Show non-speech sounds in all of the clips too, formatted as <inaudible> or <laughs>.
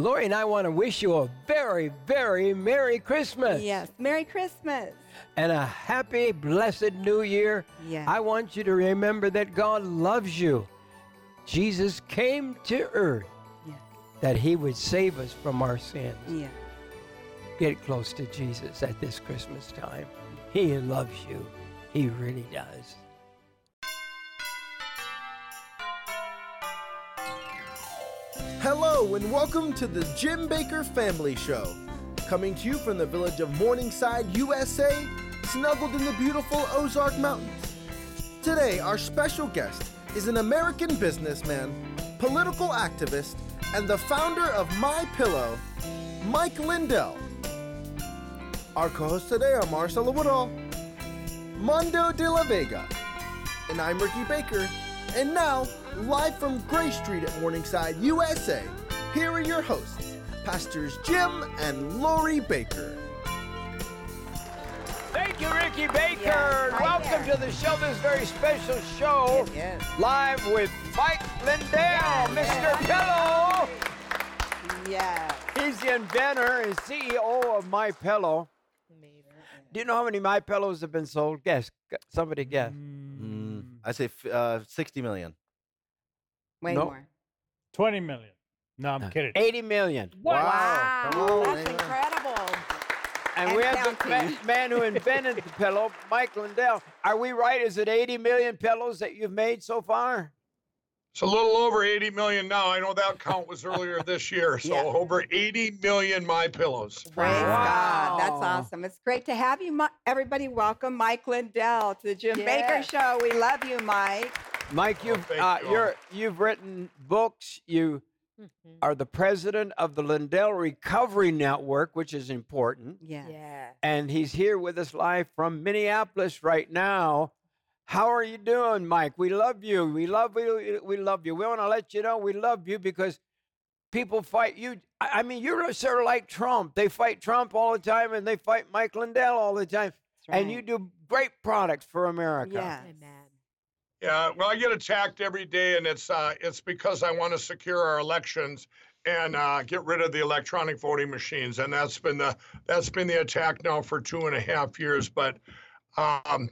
Lori and I want to wish you a very, very Merry Christmas. Yes. Merry Christmas. And a happy, blessed New Year. Yes. I want you to remember that God loves you. Jesus came to earth Yes. that he would save us from our sins. Yes. Get close to Jesus at this Christmas time. He loves you. He really does. Hello and welcome to the Jim Bakker Family Show. Coming to you from the village of Morningside, USA, snuggled in the beautiful Ozark Mountains. Today, our special guest is an American businessman, political activist, and the founder of My Pillow, Mike Lindell. Our co-hosts today are Marcelo Woodall, Mondo de la Vega, and I'm Ricky Bakker. And now, live from Gray Street at Morningside, USA, here are your hosts, Pastors Jim and Lori Bakker. Thank you, Ricky Bakker. Yes, hi Welcome there. to the show, this very special show. Yes. Live with Mike Lindell, Mr. Pillow. Yeah. He's the inventor and CEO of My Pillow. Do you know how many My Pillows have been sold? Guess. Somebody guess. Mm, I say uh, 60 million. Way No. more. 20 million. No, I'm kidding. 80 million. Wow. Come on, That's man. incredible. And, And we have the counting. ma- man who invented the pillow, Mike Lindell. Are we right? Is it 80 million pillows that you've made so far? It's a little over 80 million now. I know that count was earlier this year. So Yeah. over 80 million my pillows. Praise God. That's awesome. It's great to have you, Mi- everybody. Welcome, Mike Lindell, to the Jim Bakker Show. We love you, Mike. Mike, you've thank uh, you all. you're you've written books. You Mm-hmm. are the president of the Lindell Recovery Network, which is important. Yes. Yeah. And he's here with us live from Minneapolis right now. How are you doing, Mike? We love you. We love you. We love you. We want to let you know we love you because people fight you. I I mean, you're sort of like Trump. They fight Trump all the time, and they fight Mike Lindell all the time. That's And you do great products for America. Yes. Amen. Yeah, well, I get attacked every day, and it's uh, it's because I want to secure our elections and uh, get rid of the electronic voting machines, and that's been the that's been the attack now for two and a half years. But um,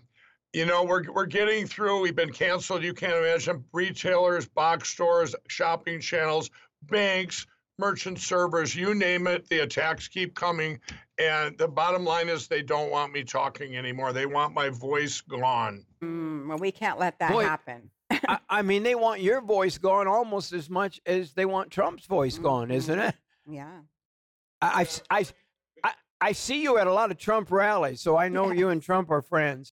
you know, we're we're getting through. We've been canceled. You can't imagine retailers, box stores, shopping channels, banks, merchant servers, you name it. The attacks keep coming, and the bottom line is they don't want me talking anymore. They want my voice gone. Mm, well, we can't let that Boy, happen. I, <laughs> I mean, they want your voice gone almost as much as they want Trump's voice gone, isn't it? Yeah. I, I, I, I, I see you at a lot of Trump rallies, so I know you and Trump are friends.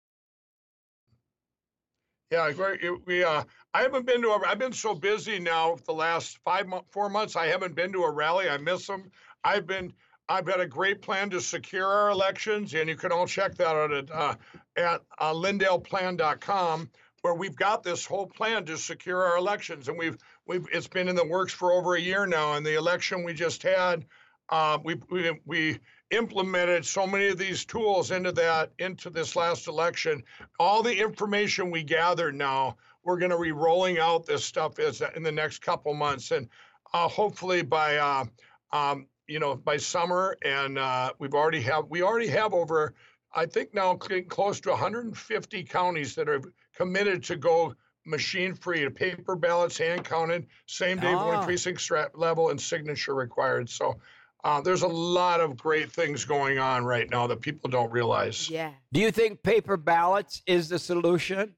Yeah, we, we uh, I haven't been to a. I've been so busy now the last five four months. I haven't been to a rally. I miss them. I've been. I've got a great plan to secure our elections, and you can all check that out at uh, at uh, LindellPlan.com, where we've got this whole plan to secure our elections, and we've we've it's been in the works for over a year now. And the election we just had, uh, we we we implemented so many of these tools into that into this last election all the information we gather now, we're going to be rolling out this stuff as in the next couple months, and uh, hopefully by uh, um, you know by summer, and uh, we've already have we already have over, I think now close to 150 counties that are committed to go machine free, to paper ballots hand counted, same day voting Ah. precinct strat level, and signature required. So. Uh, there's a lot of great things going on right now that people don't realize. Yeah. Do you think paper ballots is the solution?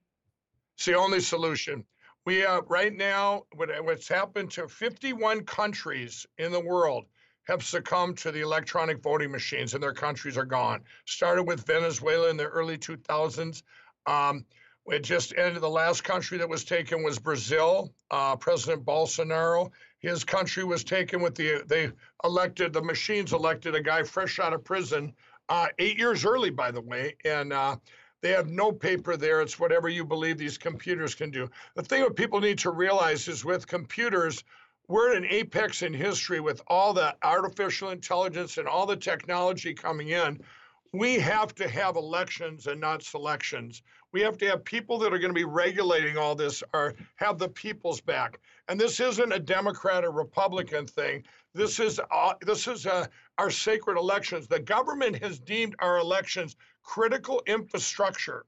It's the only solution. We uh, right now, what, what's happened to 51 countries in the world have succumbed to the electronic voting machines, and their countries are gone. Started with Venezuela in the early 2000s. Um, it just ended. The last country that was taken was Brazil. Uh, President Bolsonaro, his country was taken with the they elected the machines elected a guy fresh out of prison, uh, eight years early, by the way, and. Uh, they have no paper there. It's whatever you believe these computers can do. The thing that people need to realize is with computers, we're at an apex in history with all the artificial intelligence and all the technology coming in. We have to have elections and not selections. We have to have people that are going to be regulating all this or have the people's back. And this isn't a Democrat or Republican thing. This is uh, this is uh, our sacred elections. The government has deemed our elections critical infrastructure,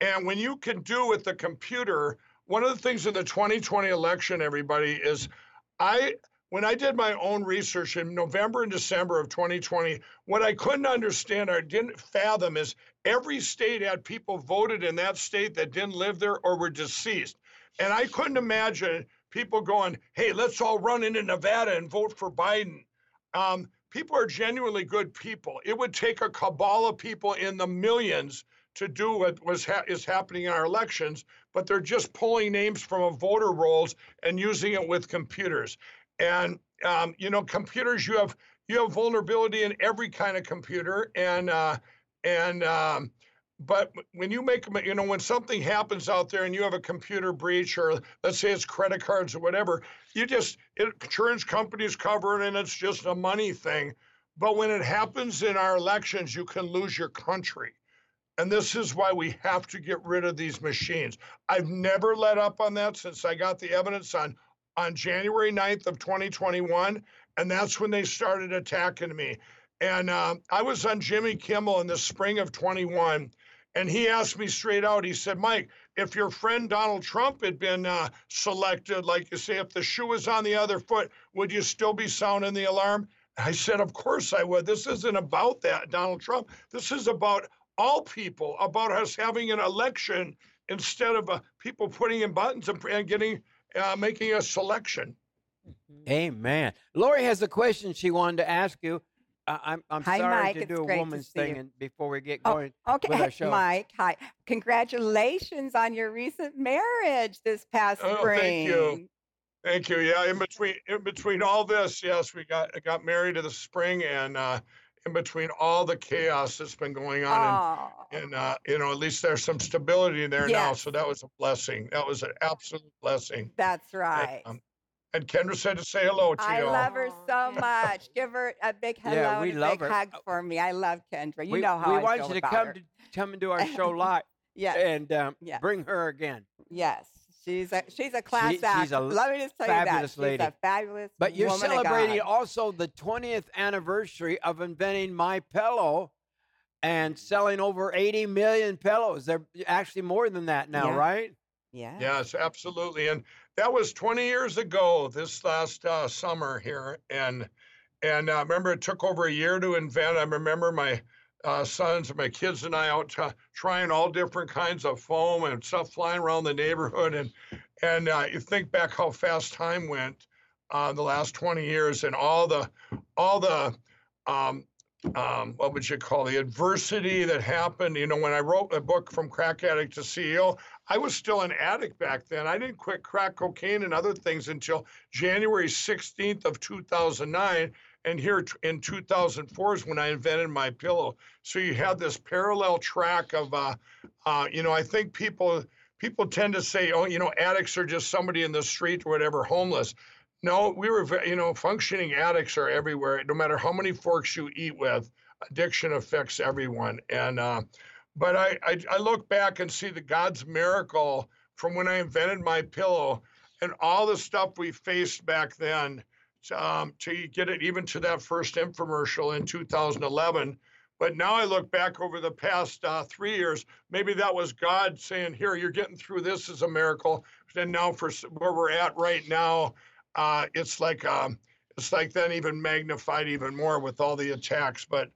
and when you can do with the computer, one of the things in the 2020 election, everybody is, I when I did my own research in November and December of 2020, what I couldn't understand or didn't fathom is every state had people voted in that state that didn't live there or were deceased. And I couldn't imagine people going, hey, let's all run into Nevada and vote for Biden. Um, people are genuinely good people. It would take a cabal of people in the millions to do what was ha- is happening in our elections, but they're just pulling names from a voter rolls and using it with computers. And um, you know, computers you have you have vulnerability in every kind of computer, and uh, and um, but when you make you know when something happens out there and you have a computer breach or let's say it's credit cards or whatever you just it, insurance companies cover it and it's just a money thing but when it happens in our elections you can lose your country and this is why we have to get rid of these machines i've never let up on that since i got the evidence on on january 9th of 2021 and that's when they started attacking me and uh, I was on Jimmy Kimmel in the spring of 21, and he asked me straight out, he said, Mike, if your friend Donald Trump had been uh, selected, like you say, if the shoe was on the other foot, would you still be sounding the alarm? I said, Of course I would. This isn't about that, Donald Trump. This is about all people, about us having an election instead of uh, people putting in buttons and, and getting uh, making a selection. Amen. Lori has a question she wanted to ask you. I, am I'm Hi, sorry Mike. to It's do a woman's thing you. and before we get Oh, going okay, with our show. Mike. Hi. Congratulations on your recent marriage this past Oh, spring. thank you. Thank you. Yeah, in between in between all this, yes, we got got married in the spring, and uh, in between all the chaos that's been going on, Oh, and, and uh, you know, at least there's some stability there now. So that was a blessing. That was an absolute blessing. that's And, right. um, and Kendra said to say hello to you. I love her so much. Give her a big hello Yeah, we and a love big her. hug Uh, for me. I love Kendra. You we, know how we I want feel you to come her. to come into our show <laughs> live yeah, and um, Yeah. bring her again. yes. She's a she's a class she's act. a Let me just tell you that she's lady. a fabulous But you're woman of celebrating God. also the 20th anniversary of inventing My Pillow and selling over 80 million pillows. They're actually more than that now, Yeah. right? Yeah. Yes, absolutely. And that was 20 years ago this last uh, summer here. And and uh, remember, it took over a year to invent. I remember my uh, sons and my kids and I out uh, trying all different kinds of foam and stuff flying around the neighborhood. And and uh, you think back how fast time went uh, the last 20 years and all the all the um, um, what would you call the adversity that happened? You know, when I wrote a book from crack addict to CEO, I was still an addict back then. I didn't quit crack cocaine and other things until January 16th of 2009. And here in 2004 is when I invented my pillow. So you had this parallel track of, uh, uh, you know, I think people people tend to say, oh, you know, addicts are just somebody in the street or whatever, homeless. No, we were, you know, functioning addicts are everywhere. No matter how many forks you eat with, addiction affects everyone. And uh, but I, I I look back and see the God's miracle from when I invented my pillow and all the stuff we faced back then um, to get it even to that first infomercial in 2011. But now I look back over the past uh, three years, maybe that was God saying, "Here, you're getting through this as a miracle." And now for where we're at right now, uh, it's like um, it's like then even magnified even more with all the attacks. But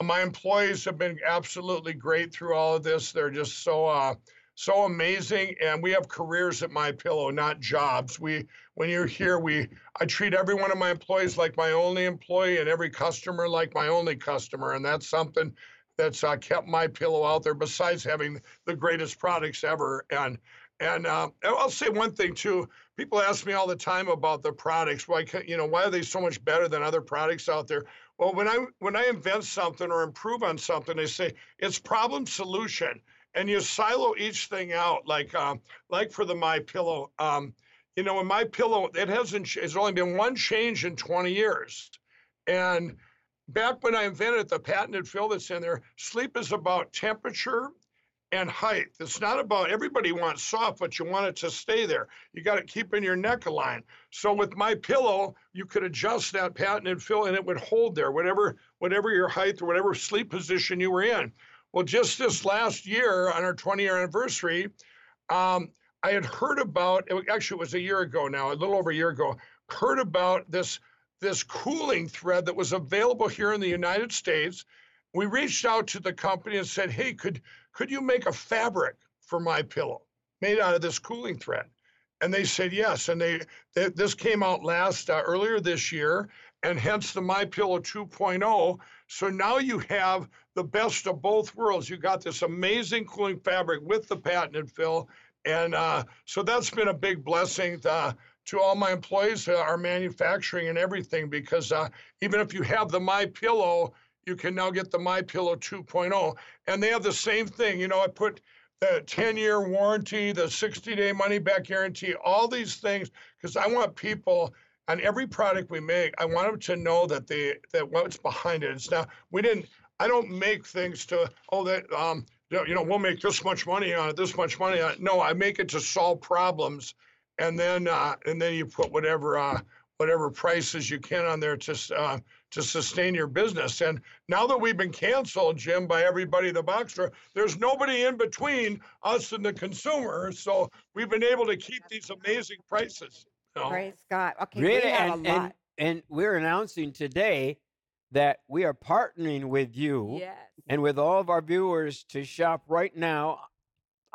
uh, my employees have been absolutely great through all of this. They're just so uh, so amazing, and we have careers at My Pillow, not jobs. We when you're here, we I treat every one of my employees like my only employee, and every customer like my only customer, and that's something that's uh, kept My Pillow out there. Besides having the greatest products ever, and and uh, I'll say one thing too. People ask me all the time about the products. Why, ca- you know, why are they so much better than other products out there? Well, when I when I invent something or improve on something, they say it's problem solution, and you silo each thing out. Like um, like for the My Pillow, um, you know, in My Pillow, it hasn't. It's only been one change in 20 years, and back when I invented the patented fill that's in there, sleep is about temperature and height. It's not about everybody wants soft, but you want it to stay there. You got to keep in your neck aligned. So with my pillow, you could adjust that patented fill and it would hold there, whatever whatever your height or whatever sleep position you were in. Well, just this last year on our 20 year anniversary, um, I had heard about actually it was a year ago now, a little over a year ago, heard about this this cooling thread that was available here in the United States. We reached out to the company and said, "Hey, could could you make a fabric for my pillow made out of this cooling thread?" And they said yes. And they, they this came out last uh, earlier this year, and hence the My Pillow 2.0. So now you have the best of both worlds. You got this amazing cooling fabric with the patented fill, and uh, so that's been a big blessing. To, uh, to all my employees, uh, our manufacturing and everything, because uh, even if you have the My Pillow, you can now get the My Pillow 2.0, and they have the same thing. You know, I put the 10-year warranty, the 60-day money-back guarantee, all these things, because I want people on every product we make. I want them to know that they that what's behind it. It's not we didn't. I don't make things to oh that um you know we'll make this much money on it, this much money on it. No, I make it to solve problems and then uh, and then you put whatever uh, whatever prices you can on there to uh, to sustain your business. And now that we've been canceled, Jim, by everybody the box store, there's nobody in between us and the consumer. So we've been able to keep these amazing prices. Praise God. Okay, Really, we have and, a lot. and and we're announcing today that we are partnering with you Yes. and with all of our viewers to shop right now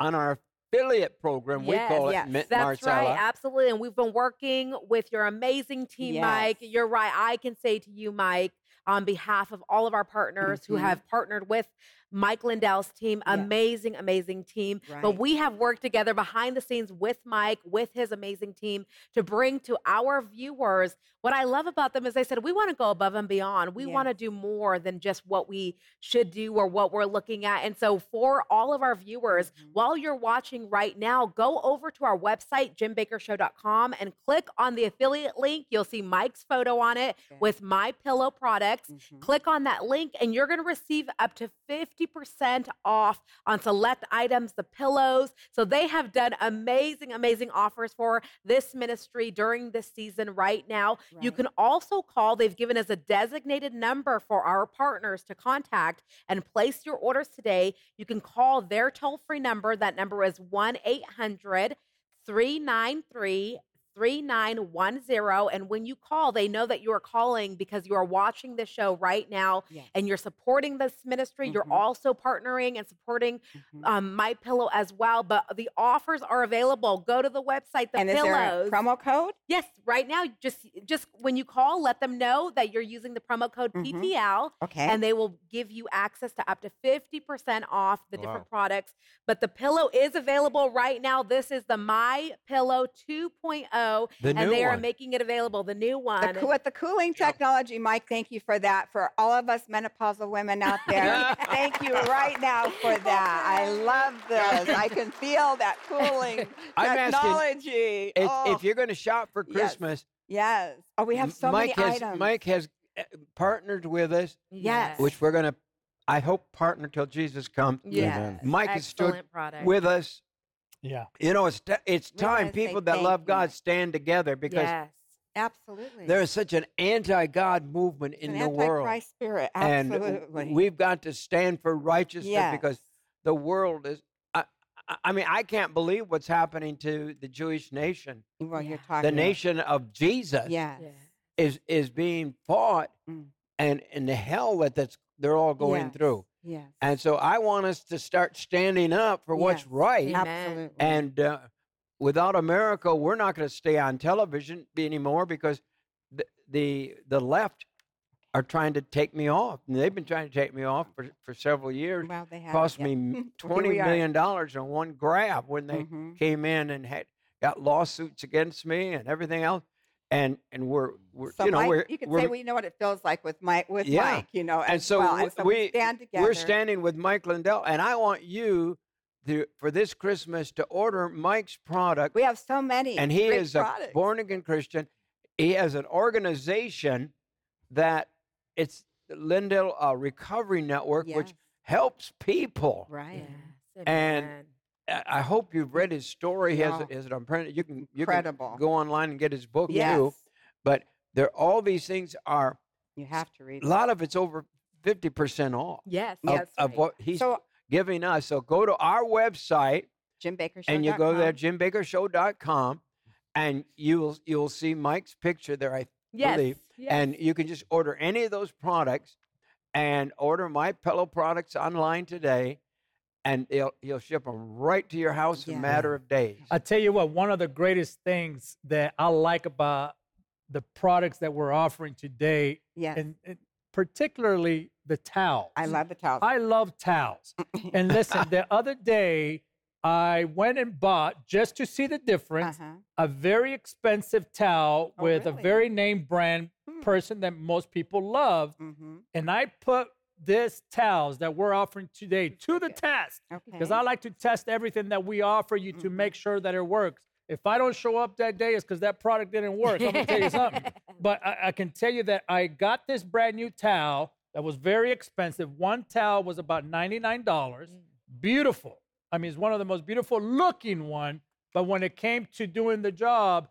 on our affiliate program. Yes, we call it yes. Mint That's right, absolutely. And we've been working with your amazing team, Yes. Mike. You're right. I can say to you, Mike, on behalf of all of our partners who Mhm. have partnered with Mike Lindell's team, Yes. amazing, amazing team. But we have worked together behind the scenes with Mike, with his amazing team, to bring to our viewers what I love about them is they said, we want to go above and beyond. We want to do more than just what we should do or what we're looking at. And so, for all of our viewers, Mhm. while you're watching right now, go over to our website, jimbakkershow.com, and click on the affiliate link. You'll see Mike's photo on it Okay. with My Pillow products. Mhm. Click on that link, and you're going to receive up to 50% off on select items, the pillows. So they have done amazing, amazing offers for this ministry during this season right now. You can also call, they've given us a designated number for our partners to contact and place your orders today. You can call their toll free number. That number is 1 800 393 3910. And when you call, they know that you are calling because you are watching this show right now Yes. and you're supporting this ministry. You're Mhm. also partnering and supporting Mhm. um, My Pillow as well. But the offers are available. Go to the website, the and is pillows. there a promo code? Yes, right now, just just when you call, let them know that you're using the promo code Mhm. PTL, Okay. and they will give you access to up to fifty percent off the Wow. different products. But the pillow is available right now. This is the My Pillow 2.0, The and new they are making it available. The new one. The, coo- with the cooling technology, Mike, thank you for that. For all of us menopausal women out <laughs> there, thank you right now for <laughs> that. I love this. I can feel that cooling <laughs> I'm asking, technology. If, oh, if you're going to shop for Christmas, yes. Oh, we have M- so Mike many has items. Mike has uh, partnered with us, Yes. which we're going to, I hope, partner till Jesus comes. Yes. Mike has stood Excellent product. with us. Yeah. You know, it's t- it's time say people that thank love you. God stand together because yes. Absolutely. there is such an anti-God movement It's in an the world, Antichrist spirit. and Absolutely. we've got to stand for righteousness yes. because the world is. I, I- I mean, I can't believe what's happening to the Jewish nation. well, you're Yeah. talking The about- nation of Jesus Yes. Yes. is is being fought, Mm. and in the hell that that's they're all going Yes. through. Yes. And so I want us to start standing up for what's right. Amen. Absolutely. And uh, without America, we're not going to stay on television anymore because the, the the left are trying to take me off. And they've been trying to take me off for, for several years. well, they have Cost yeah. me <laughs> Here m- twenty we are. million dollars on one grab when they Mhm. came in and had got lawsuits against me and everything else. And and we're we're So you know Mike, we're you can we're, say we know what it feels like with Mike with Yeah. Mike, you know, And so well. and so we- we stand together. we're standing with Mike Lindell, and I want you to for this Christmas to order Mike's product. We have so many. and he is products. a born again Christian. He has an organization that it's the Lindell uh, Recovery Network, which helps people. right. Yes. And- Amen. I hope you've read his story. He has, has it on print. You can you Incredible. can go online and get his book Yes. too. But there, all these things are You have to read a lot of it's over fifty percent off Yes, of, that's of right. what he's So giving us. So go to our website Jim Bakker and you go there, jimbakkershow.com, and you'll you'll see Mike's picture there. I yes, believe, yes. and you can just order any of those products, and order my pillow products online today, and he'll he'll ship them right to your house in a matter of days. I tell you what, one of the greatest things that I like about the products that we're offering today, Yes. and, and particularly the towels. I love the towels. I love towels. <laughs> and listen, the other day, I went and bought just to see the difference uh-huh. a very expensive towel Oh, with a very name brand Hmm. person that most people love, Mm-hmm. and I put this towels that we're offering today to the test Okay. because I like to test everything that we offer you to Mhm. make sure that it works. If I don't show up that day, it's because that product didn't work. I'm gonna tell you something. <laughs> But I, I can tell you that I got this brand new towel that was very expensive. One towel was about $99. Mm. Beautiful. I mean, it's one of the most beautiful looking one. But when it came to doing the job,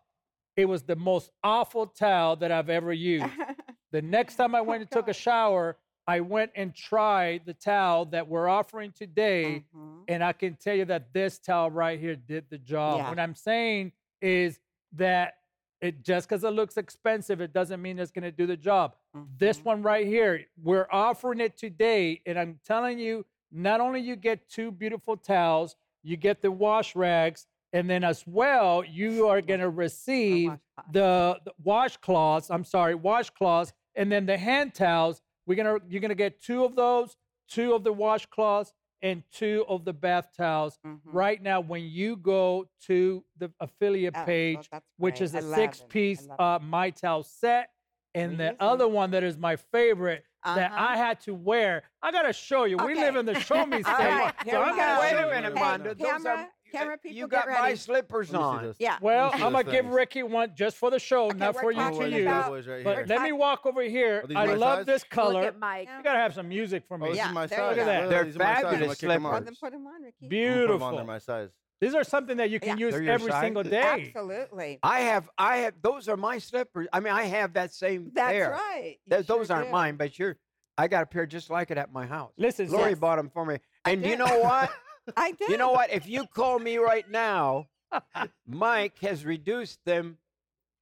it was the most awful towel that I've ever used. <laughs> The next time I went and took a shower, I went and tried the towel that we're offering today. Mhm. And I can tell you that this towel right here did the job. Yeah. What I'm saying is that it just because it looks expensive, it doesn't mean it's going to do the job. This Mhm. one right here, we're offering it today. And I'm telling you, not only you get two beautiful towels, you get the wash rags, and then as well, you are going to receive the, the washcloths. I'm sorry, washcloths, and then the hand towels. We're gonna you're gonna get two of those, two of the washcloths, and two of the bath towels. Mhm. Right now, when you go to the affiliate Oh, page, that's which is I a love 'em. I six-piece love uh, my towel set, and We the use 'em. other one that is my favorite that Uh-huh. I had to wear. I gotta show you. We live in the show me <laughs> state, right, so I'm gonna. Wait show a you. minute, Hey, Wanda. Those camera- are, camera you got get my slippers Let me see on. this. Yeah. Well, Let me see I'm gonna those give. Ricky one just for the show, Okay, not for you to use. right But here. let me walk over here. I love size? this Look color. at Mike. Yeah. You gotta have some music for Oh, me. this Yeah, is my there size. you go. Look, They're these my fabulous gonna kick 'em slippers. Well, out. then put them on, Ricky. I'm gonna put 'em Beautiful. on. They're my size. These are something that you can Yeah. use every size? single day. Absolutely. I have, I have. Those are my slippers. I mean, I have that same That's pair. right. You Th- those aren't do. mine, but you're. I got a pair just like it at my house. Listen, Lori Yes. bought them for me. I And you know what? <laughs> I did. <laughs> you know what? If you call me right now, Mike has reduced them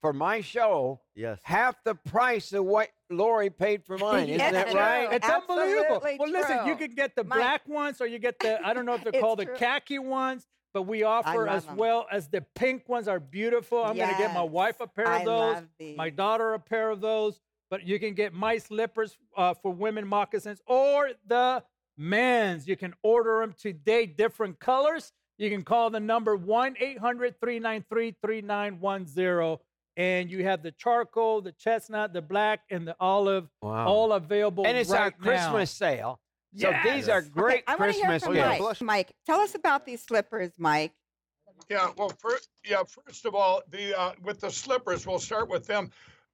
for my show Yes. half the price of what Lori paid for mine. <laughs> Isn't Yes, that true. right? It's unbelievable. Absolutely Well, listen, you can get the Mike. black ones or you get the, I don't know if they're <laughs> It's called the khaki ones, but we offer as as 'em. well as the pink ones are beautiful. I'm going to get my wife a pair of I those, my daughter a pair of those, but you can get my slippers uh, for women moccasins or the men's. You can order them today, different colors. You can call the number 1 800 393 3910. And you have the charcoal, the chestnut, the black, and the olive, Wow. all available. and it's right our Christmas sale. So these are <laughs> great okay, I want to hear Christmas from gifts. Mike. Mike, tell us about these slippers, Mike. Yeah, well, first, yeah, first of all, the uh, with the slippers, we'll start with them.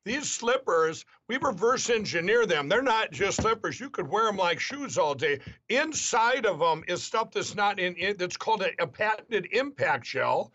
These slippers, we reverse engineer them. They're not just slippers. You could wear them like shoes all day. Inside of them is stuff that's not in it. That's called a, a patented impact gel,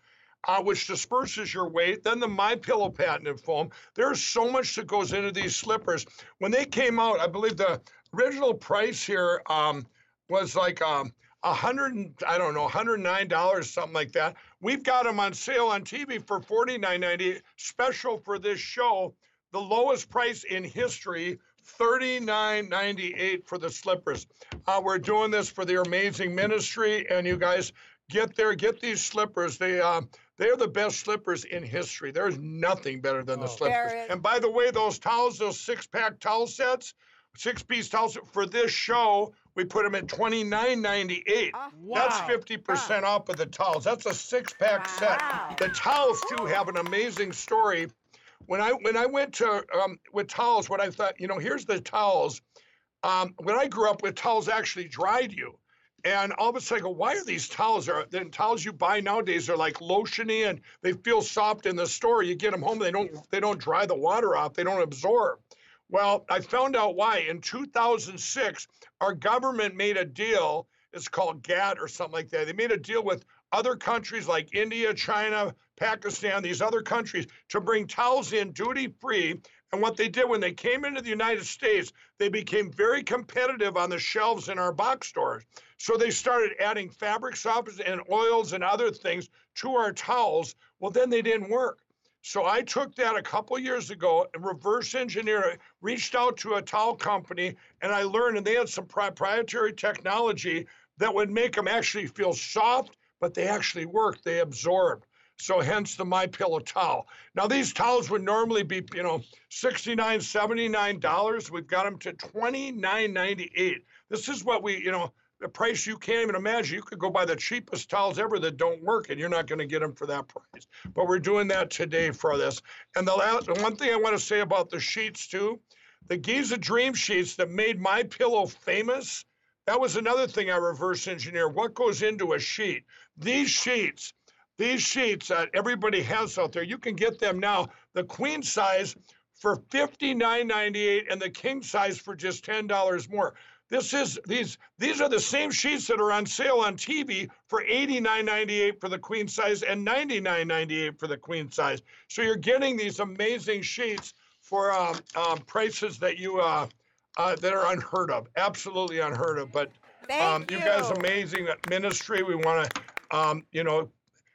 uh, which disperses your weight. Then the My Pillow patented foam. There's so much that goes into these slippers. When they came out, I believe the original price here um, was like um, a hundred I don't know, hundred nine dollars, something like that. We've got them on sale on TV for forty nine ninety. Special for this show, the lowest price in history, thirty nine ninety eight for the slippers. Uh, we're doing this for the amazing ministry, and you guys get there, get these slippers. They uh, they're the best slippers in history. There's nothing better than the Oh. slippers. And by the way, those towels, those six pack towel sets, six piece towels for this show, we put them at twenty nine ninety eight. Ah, That's fifty percent off of the towels. That's a six pack Wow. set. The towels too have an amazing story. When I when I went to um, with towels, what I thought, you know, here's the towels. Um, when I grew up with towels, actually dried you. And all of a sudden, I go, why are these towels? Are the towels you buy nowadays are like lotiony and they feel soft in the store. You get them home, they don't they don't dry the water off. They don't absorb. Well, I found out why. In 2006, our government made a deal It's called GATT or something like that. They made a deal with other countries like India, China, Pakistan, these other countries to bring towels in duty free. And what they did when they came into the United States, they became very competitive on the shelves in our box stores. So they started adding fabric softeners and oils and other things to our towels. Well, then they didn't work. So I took that a couple years ago and reverse engineered it, reached out to a towel company, and I learned, and they had some proprietary technology that would make them actually feel soft, but they actually worked. They absorb. So hence the My Pillow towel. Now these towels would normally be, you know, $69, $79. We've got them to $29.98. This is what we, you know, the price you can't even imagine. You could go buy the cheapest towels ever that don't work, and you're not going to get them for that price. But we're doing that today for this. And the last the one thing I want to say about the sheets too, the Giza Dream sheets that made my pillow famous. That was another thing I reverse engineer. What goes into a sheet? These sheets, these sheets that everybody has out there, you can get them now. The queen size for $59.98 and the king size for just $10 more. This is these these are the same sheets that are on sale on TV for $89.98 for the queen size and $99.98 for the queen size. So you're getting these amazing sheets for um, um, prices that you uh, uh, that are unheard of, absolutely unheard of. But um, you. you guys amazing ministry. We want to um, you know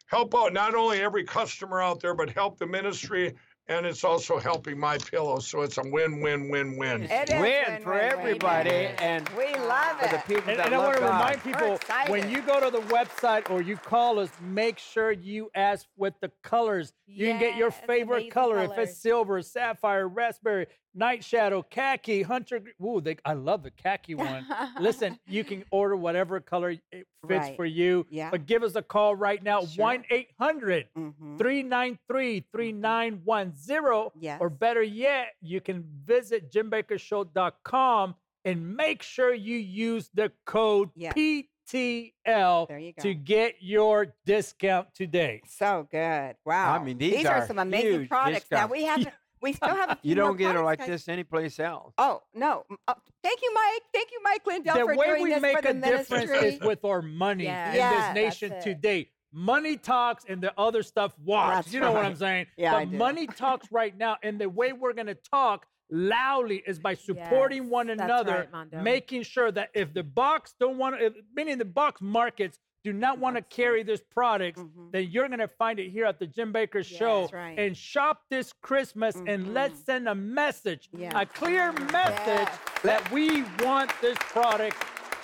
help out not only every customer out there, but help the ministry. And it's also helping my pillow, so it's a. It is Win win, for win, win, everybody, win. and we love for it. the people And, that and I love want to God. remind people when excited. you go to the website or you call us, make sure you ask with the colors. You can get your Yes, favorite amazing color. If colors. it's silver, sapphire, raspberry, night shadow, khaki, hunter. gr- Ooh, they, I love the khaki <laughs> one. Listen, you can order whatever color it fits Right. for you. Yeah. But give us a call right now, 1 800 Mhm. 393 3910. Or better yet, you can visit jimbakkershow.com and make sure you use the code Yes. PTL There to get your discount today. So good. Wow. I mean, these are, are some amazing huge products. Now discounts. we <laughs> have we still have a <laughs> few You don't get it like guys. this anyplace else. Oh no! Uh, thank you, Mike. Thank you, Mike Lindell, the for way doing we this make for a the difference ministry. is with our money Yes. in Yeah, this nation today. Money talks and the other stuff walks. That's you know what. I'm saying? Yeah, but I do. money talks right now, and the way we're going to talk loudly is by supporting Yes, one another, right, making sure that if the box don't want to, meaning the box markets do not want to carry this products, Mhm. then you're going to find it here at the Jim Bakker Show That's right. and shop this Christmas and let's Mhm. send a message, Yeah. a clear message Yes. that we want this product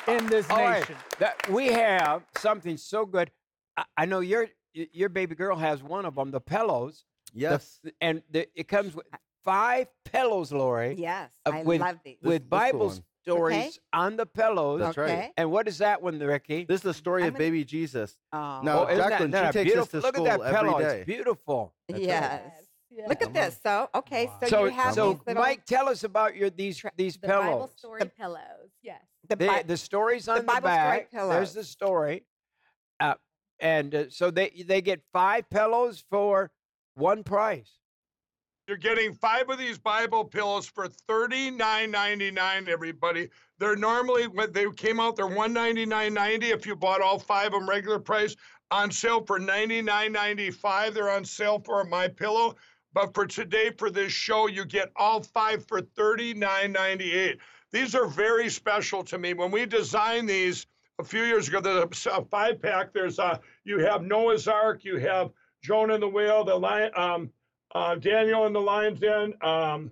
in this All right, nation. that we have something so good. I, I know your your baby girl has one of them, the pillows. The- Yes. and the, it comes with five pillows, Lori, Yes, uh, I with- love these. With this Bible one. Stories on the pillows. That's right. And what is that one, Ricky? This is the story I'm of gonna- baby Jesus. Oh, No, Oh, isn't Jacqueline, that she takes beautiful? us to Look school at that every pillow. day. It's beautiful. That's right. yes. Yes. Look at this. So okay, so, So, you have so these little Mike, tell us about your these Tra- these the Bible story The- pillows. Yes. the, The, the stories on the, Bible story back. pillows. There's the story, uh, and uh, so they they get five pillows for one price. You're getting five of these Bible pillows for $39.99, everybody. They're normally, when they came out, they're $199.90 if you bought all five of them regular price. On sale for $99.95. They're on sale for my pillow. But for today, for this show, you get all five for $39.98. These are very special to me. When we designed these a few years ago, there's a five pack. There's a, you have Noah's Ark, you have Jonah and the whale, the lion, um, uh, Daniel and the Lion's Den. Um,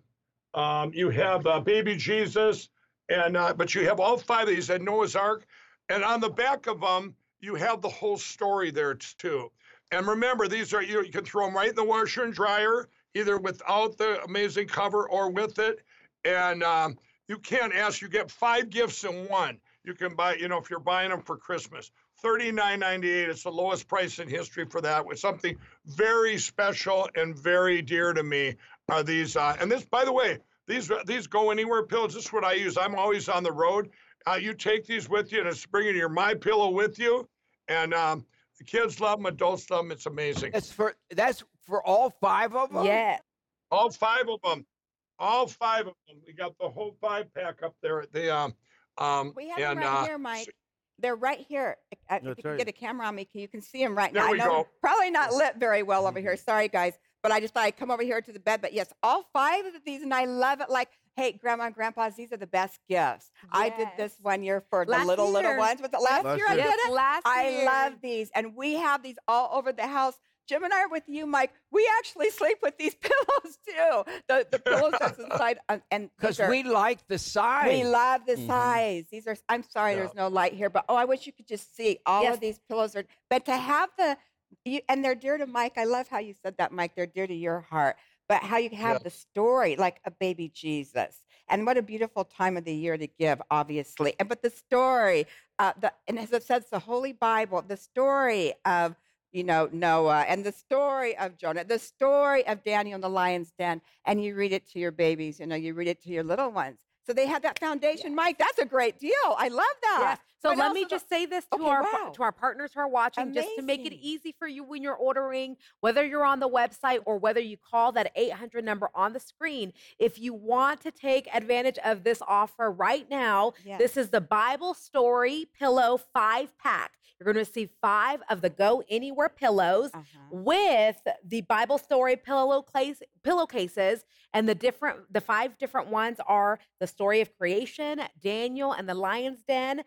um, you have uh, Baby Jesus, and uh, but you have all five of these at Noah's Ark, and on the back of them you have the whole story there too. And remember, these are you, you can throw them right in the washer and dryer, either without the amazing cover or with it. And um, you can't ask. You get five gifts in one. You can buy, you know, if you're buying them for Christmas. $39.98. It's the lowest price in history for that. With something very special and very dear to me are these. Uh, and this, by the way, these these go anywhere pillows. This is what I use. I'm always on the road. Uh, you take these with you, and it's bringing your my pillow with you. And um, the kids love them, adults love them. It's amazing. That's for that's for all five of them. yeah. All five of them. All five of them. We got the whole five pack up there at the um um We have and them right uh, here, Mike. They're right here. Uh, If That's you can right. get a camera on me, you can see them right There now. I we know go. probably not lit very well over Mm-hmm. here. Sorry, guys. But I just thought I'd come over here to the bed. But yes, all five of these, and I love it. Like, hey, grandma and grandpas, these are the best gifts. I did this one year for the Last little little year. ones. Was it last, Last year I year. did Yes, it? last I year. love these, and we have these all over the house. Jim and I are with you, Mike. We actually sleep with these <laughs> pillows too. The the pillows that's <laughs> inside, uh, and Because we like the size. we love the Mhm. size. These are. I'm sorry, there's no light here, but oh, I wish you could just see all Yes. of these pillows are. But to have the, you, and they're dear to Mike. I love how you said that, Mike. They're dear to your heart. But how you have Yes. the story like a baby Jesus, and what a beautiful time of the year to give, obviously. And but the story, uh, the and as it says, the Holy Bible, the story of you know Noah, and the story of Jonah, the story of Daniel in the lion's den, and you read it to your babies. You know, you read it to your little ones. So they have that foundation, Mike. That's a great deal. I love that. Yes. So But let me also the- just say this to Okay, our wow. to our partners who are watching, just to make it easy for you when you're ordering, whether you're on the website or whether you call that 800 number on the screen. If you want to take advantage of this offer right now, Yes. this is the Bible Story Pillow Five Pack. You're going to receive five of the Go Anywhere pillows Uh-huh. with the Bible story pillowcase pillowcases and the different the five different ones are the story of creation, Daniel and the lion's den,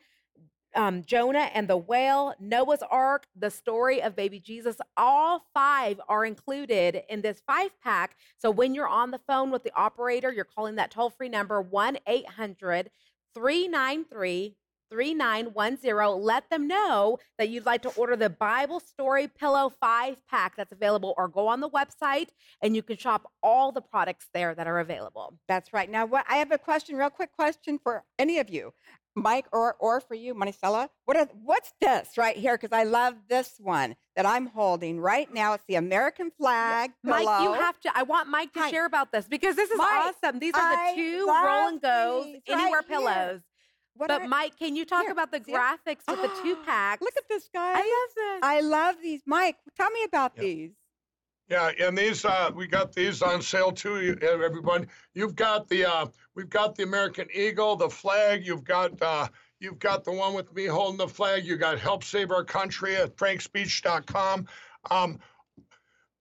um, Jonah and the whale, Noah's ark, the story of baby Jesus. All five are included in this five pack. So when you're on the phone with the operator, you're calling that toll free number 1 800 393 3910. Let them know that you'd like to order the Bible Story Pillow 5 pack that's available, or go on the website and you can shop all the products there that are available. That's right. Now, what I have a question, real quick question for any of you, Mike or or for you, Maricela. What are what's this right here? Because I love this one that I'm holding right now. It's the American flag. Mike, you have to. I want Mike to Hi. share about this because this is Mike, awesome. These are I the two roll and goes these right anywhere here. Pillows. What But are- Mike, can you talk Here, about the see it? graphics with the two <gasps> packs? Look at this, guy. I love this. I love these. Mike, tell me about Yep. these. Yeah, and these uh, we got these on sale too, you- everyone. You've got the uh, we've got the American Eagle, the flag. You've got uh, you've got the one with me holding the flag. You got Help Save Our Country at frankspeech.com. Um,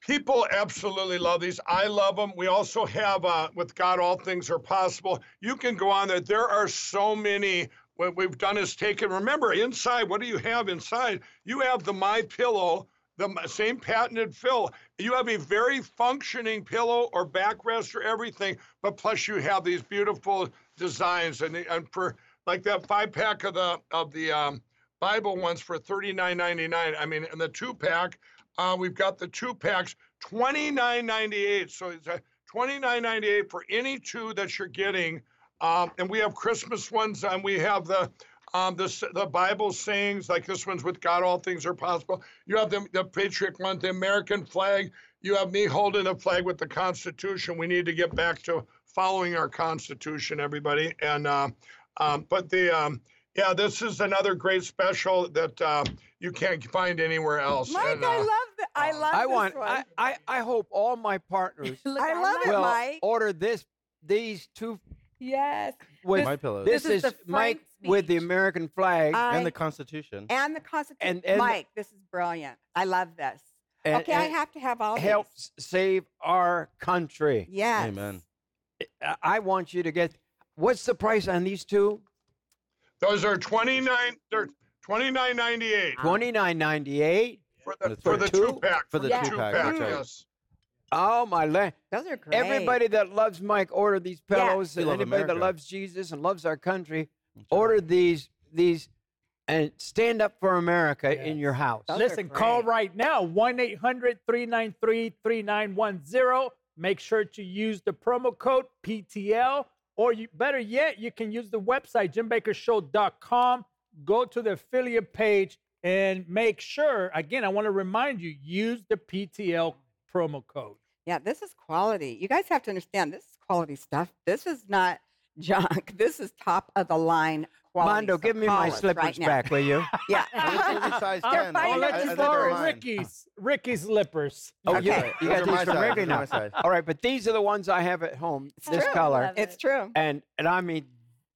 people absolutely love these. I love them. We also have uh, with God, all things are possible. You can go on there. There are so many. What we've done is taken. Remember, inside, what do you have inside? You have the My Pillow the same patented fill. You have a very functioning pillow or backrest or everything, but plus you have these beautiful designs and, and for like that five pack of the of the um, Bible ones for thirty nine ninety nine. I mean, and the two pack, uh, we've got the two packs twenty nine ninety eight. So it's a twenty nine ninety eight for any two that you're getting. Um, and we have Christmas ones, and we have the um, the the Bible sayings like this one's with God, all things are possible. You have the the patriot one, the American flag. You have me holding a flag with the Constitution. We need to get back to following our Constitution, everybody. And uh, um, but the um, yeah, this is another great special that uh, you can't find anywhere else. Mike, And, I uh, love that. I love I this want. one. I, I I hope all my partners <laughs> Look, I love it, will Mike. order this. These two yes. with My pillows. this, This is is, Mike Frank with the. American flag. I- and the Constitution. And the Constitution. And- and- Mike, this is brilliant. I love this. and- okay, I have to have all these. helps save our country. Yes. Amen. I- I want you to get. What's the price on these two? Those are twenty nine. They're twenty nine ninety eight Twenty nine ninety eight. for the That's for the Two? two pack. For the Yeah. two two-pack, pack. that's right. Yes. Oh my land! Those are great. Everybody that loves Mike, order these pillows. We and love anybody that loves Jesus and loves our country, That's right. order these these, and stand up for America in your house. Those Listen, call right now 1 800 393 3910. Make sure to use the promo code PTL, or you, better yet, you can use the website jimbakkershow.com. Go to the affiliate page and make sure, again, I want to remind you use the PTL promo code. Yeah, this is quality. You guys have to understand this is quality stuff. This is not <laughs> junk. This is top of the line quality. Mondo, give me my slippers right back, will you? <laughs> Yeah. Those are the size They're 10. fine. I- Oh, I- let's I borrow they're. Ricky's, Ricky's slippers. Oh, Okay. got, you got these from. Ricky are now. my size. All right, but these are the ones I have at home. this true. color, It's true. and and I mean,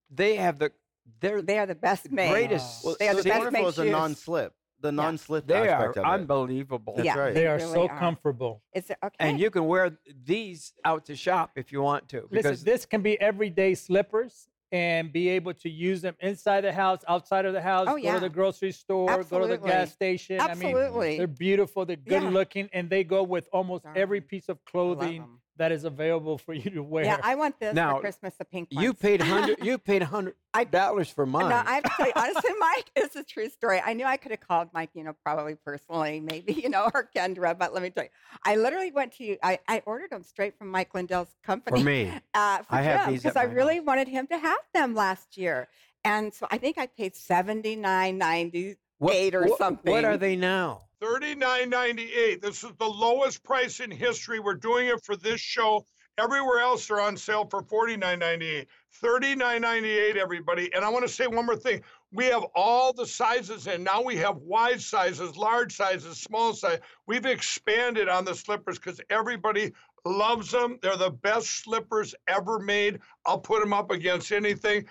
they have the They're They are the best made. greatest. Well, They are so the the best wonderful made is the shoes. non-slip, the non-slip They are aspect of it. unbelievable. That's Yeah. right. They are really so are. comfortable. It's okay. And you can wear these out to shop if you want to. Because Listen, this can be everyday slippers and be able to use them inside the house, outside of the house, Oh, go to the grocery store, go to the gas station. I mean, Absolutely. they're beautiful, they're good Yeah. looking, and they go with almost every piece of clothing. That is available for you to wear. Yeah, I want this Now, for Christmas. The pink you paid <laughs> hundred. you paid hundred I- dollars for mine. No, I have to tell you, honestly, <laughs> Mike, it's a true story. I knew I could have called Mike, you know, probably personally, maybe, you know, or Kendra, but let me tell you, I literally went to, I, I ordered them straight from Mike Lindell's company. for me. Uh, for I have these at because I really house. wanted him to have them last year. And so I think I paid seventy nine ninety eight or what, something. What are they now? Thirty-nine ninety-eight. This is the lowest price in history. We're doing it for this show. Everywhere else they're on sale for forty-nine ninety-eight. Thirty-nine ninety-eight, everybody. And I want to say one more thing. We have all the sizes, and now we have wide sizes, large sizes, small size. We've expanded on the slippers because everybody loves them. They're the best slippers ever made. I'll put them up against anything.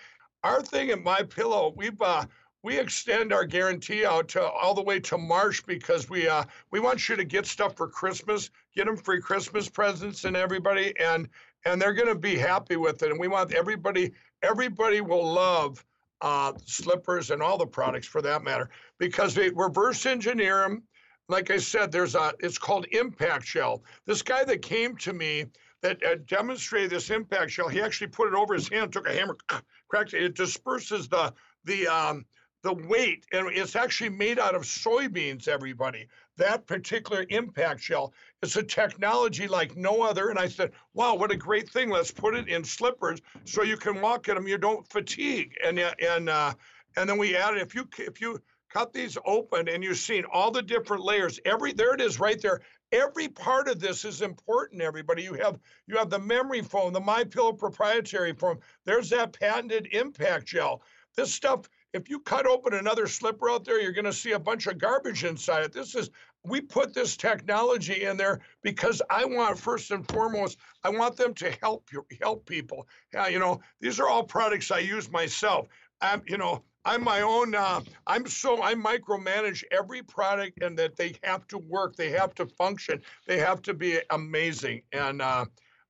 Our thing at My Pillow, we've uh, we extend our guarantee out to all the way to March because we uh we want you to get stuff for Christmas, get them free Christmas presents and everybody and and they're going to be happy with it and we want everybody everybody will love uh slippers and all the products for that matter because we reverse engineer them like I said there's a it's called impact shell. This guy that came to me that uh, demonstrated this impact shell, he actually put it over his hand, took a hammer, <clears throat> cracked it. It disperses the the um, the weight, and it's actually made out of soybeans. Everybody, that particular impact shell, is a technology like no other. And I said, "Wow, what a great thing! Let's put it in slippers so you can walk in them. You don't fatigue." And uh, and uh, and then we added if you if you cut these open and you've seen all the different layers, every there it is right there every part of this is important everybody you have you have the memory foam the my pillow proprietary foam there's that patented impact gel this stuff if you cut open another slipper out there you're going to see a bunch of garbage inside it this is we put this technology in there because i want first and foremost i want them to help you help people yeah you know these are all products i use myself i'm you know I'm my own. Uh, I'm so I micromanage every product, and that they have to work, they have to function, they have to be amazing, and uh,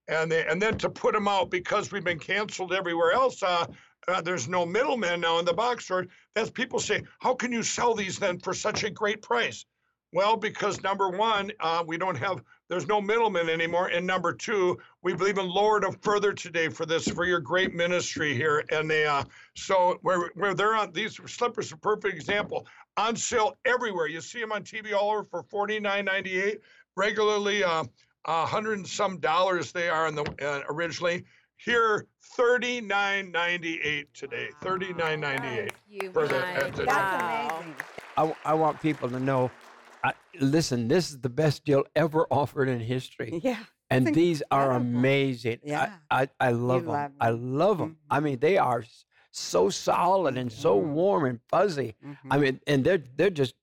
and they, and then to put them out because we've been canceled everywhere else. Uh, uh, there's no middleman now in the box store. That's people say, how can you sell these then for such a great price? Well, because number one, uh, we don't have, there's no middleman anymore. And number two, we've even lowered them further today for this, for your great ministry here. And they, uh, so where, where they're on, these slippers are a perfect example. On sale everywhere. You see them on TV all over for $49.98. Regularly, uh, a hundred and some dollars they are in the uh, originally. Here, $39.98 today. $39.98. Thank you, For the- at the- That's Wow. amazing. I, I want people to know. I, listen, this is the best deal ever offered in history, Yeah. and It's these are amazing. Yeah. I, I, I love them. love I them. love them. I mean, they are so solid and so Mhm. warm and fuzzy. I Mhm. mean, and they're they're just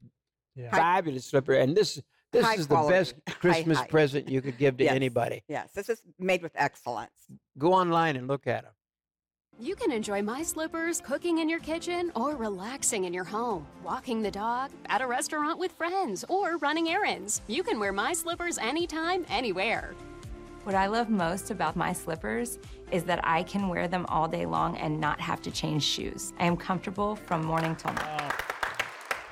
Yeah. fabulous slipper. And this this High is the quality. best <laughs> High, Christmas high. present you could give to Yes. anybody. yes, this is made with excellence. Go online and look at them. You can enjoy my slippers cooking in your kitchen or relaxing in your home, walking the dog, at a restaurant with friends, or running errands. You can wear my slippers anytime, anywhere. What I love most about my slippers is that I can wear them all day long and not have to change shoes. I am comfortable from morning till night.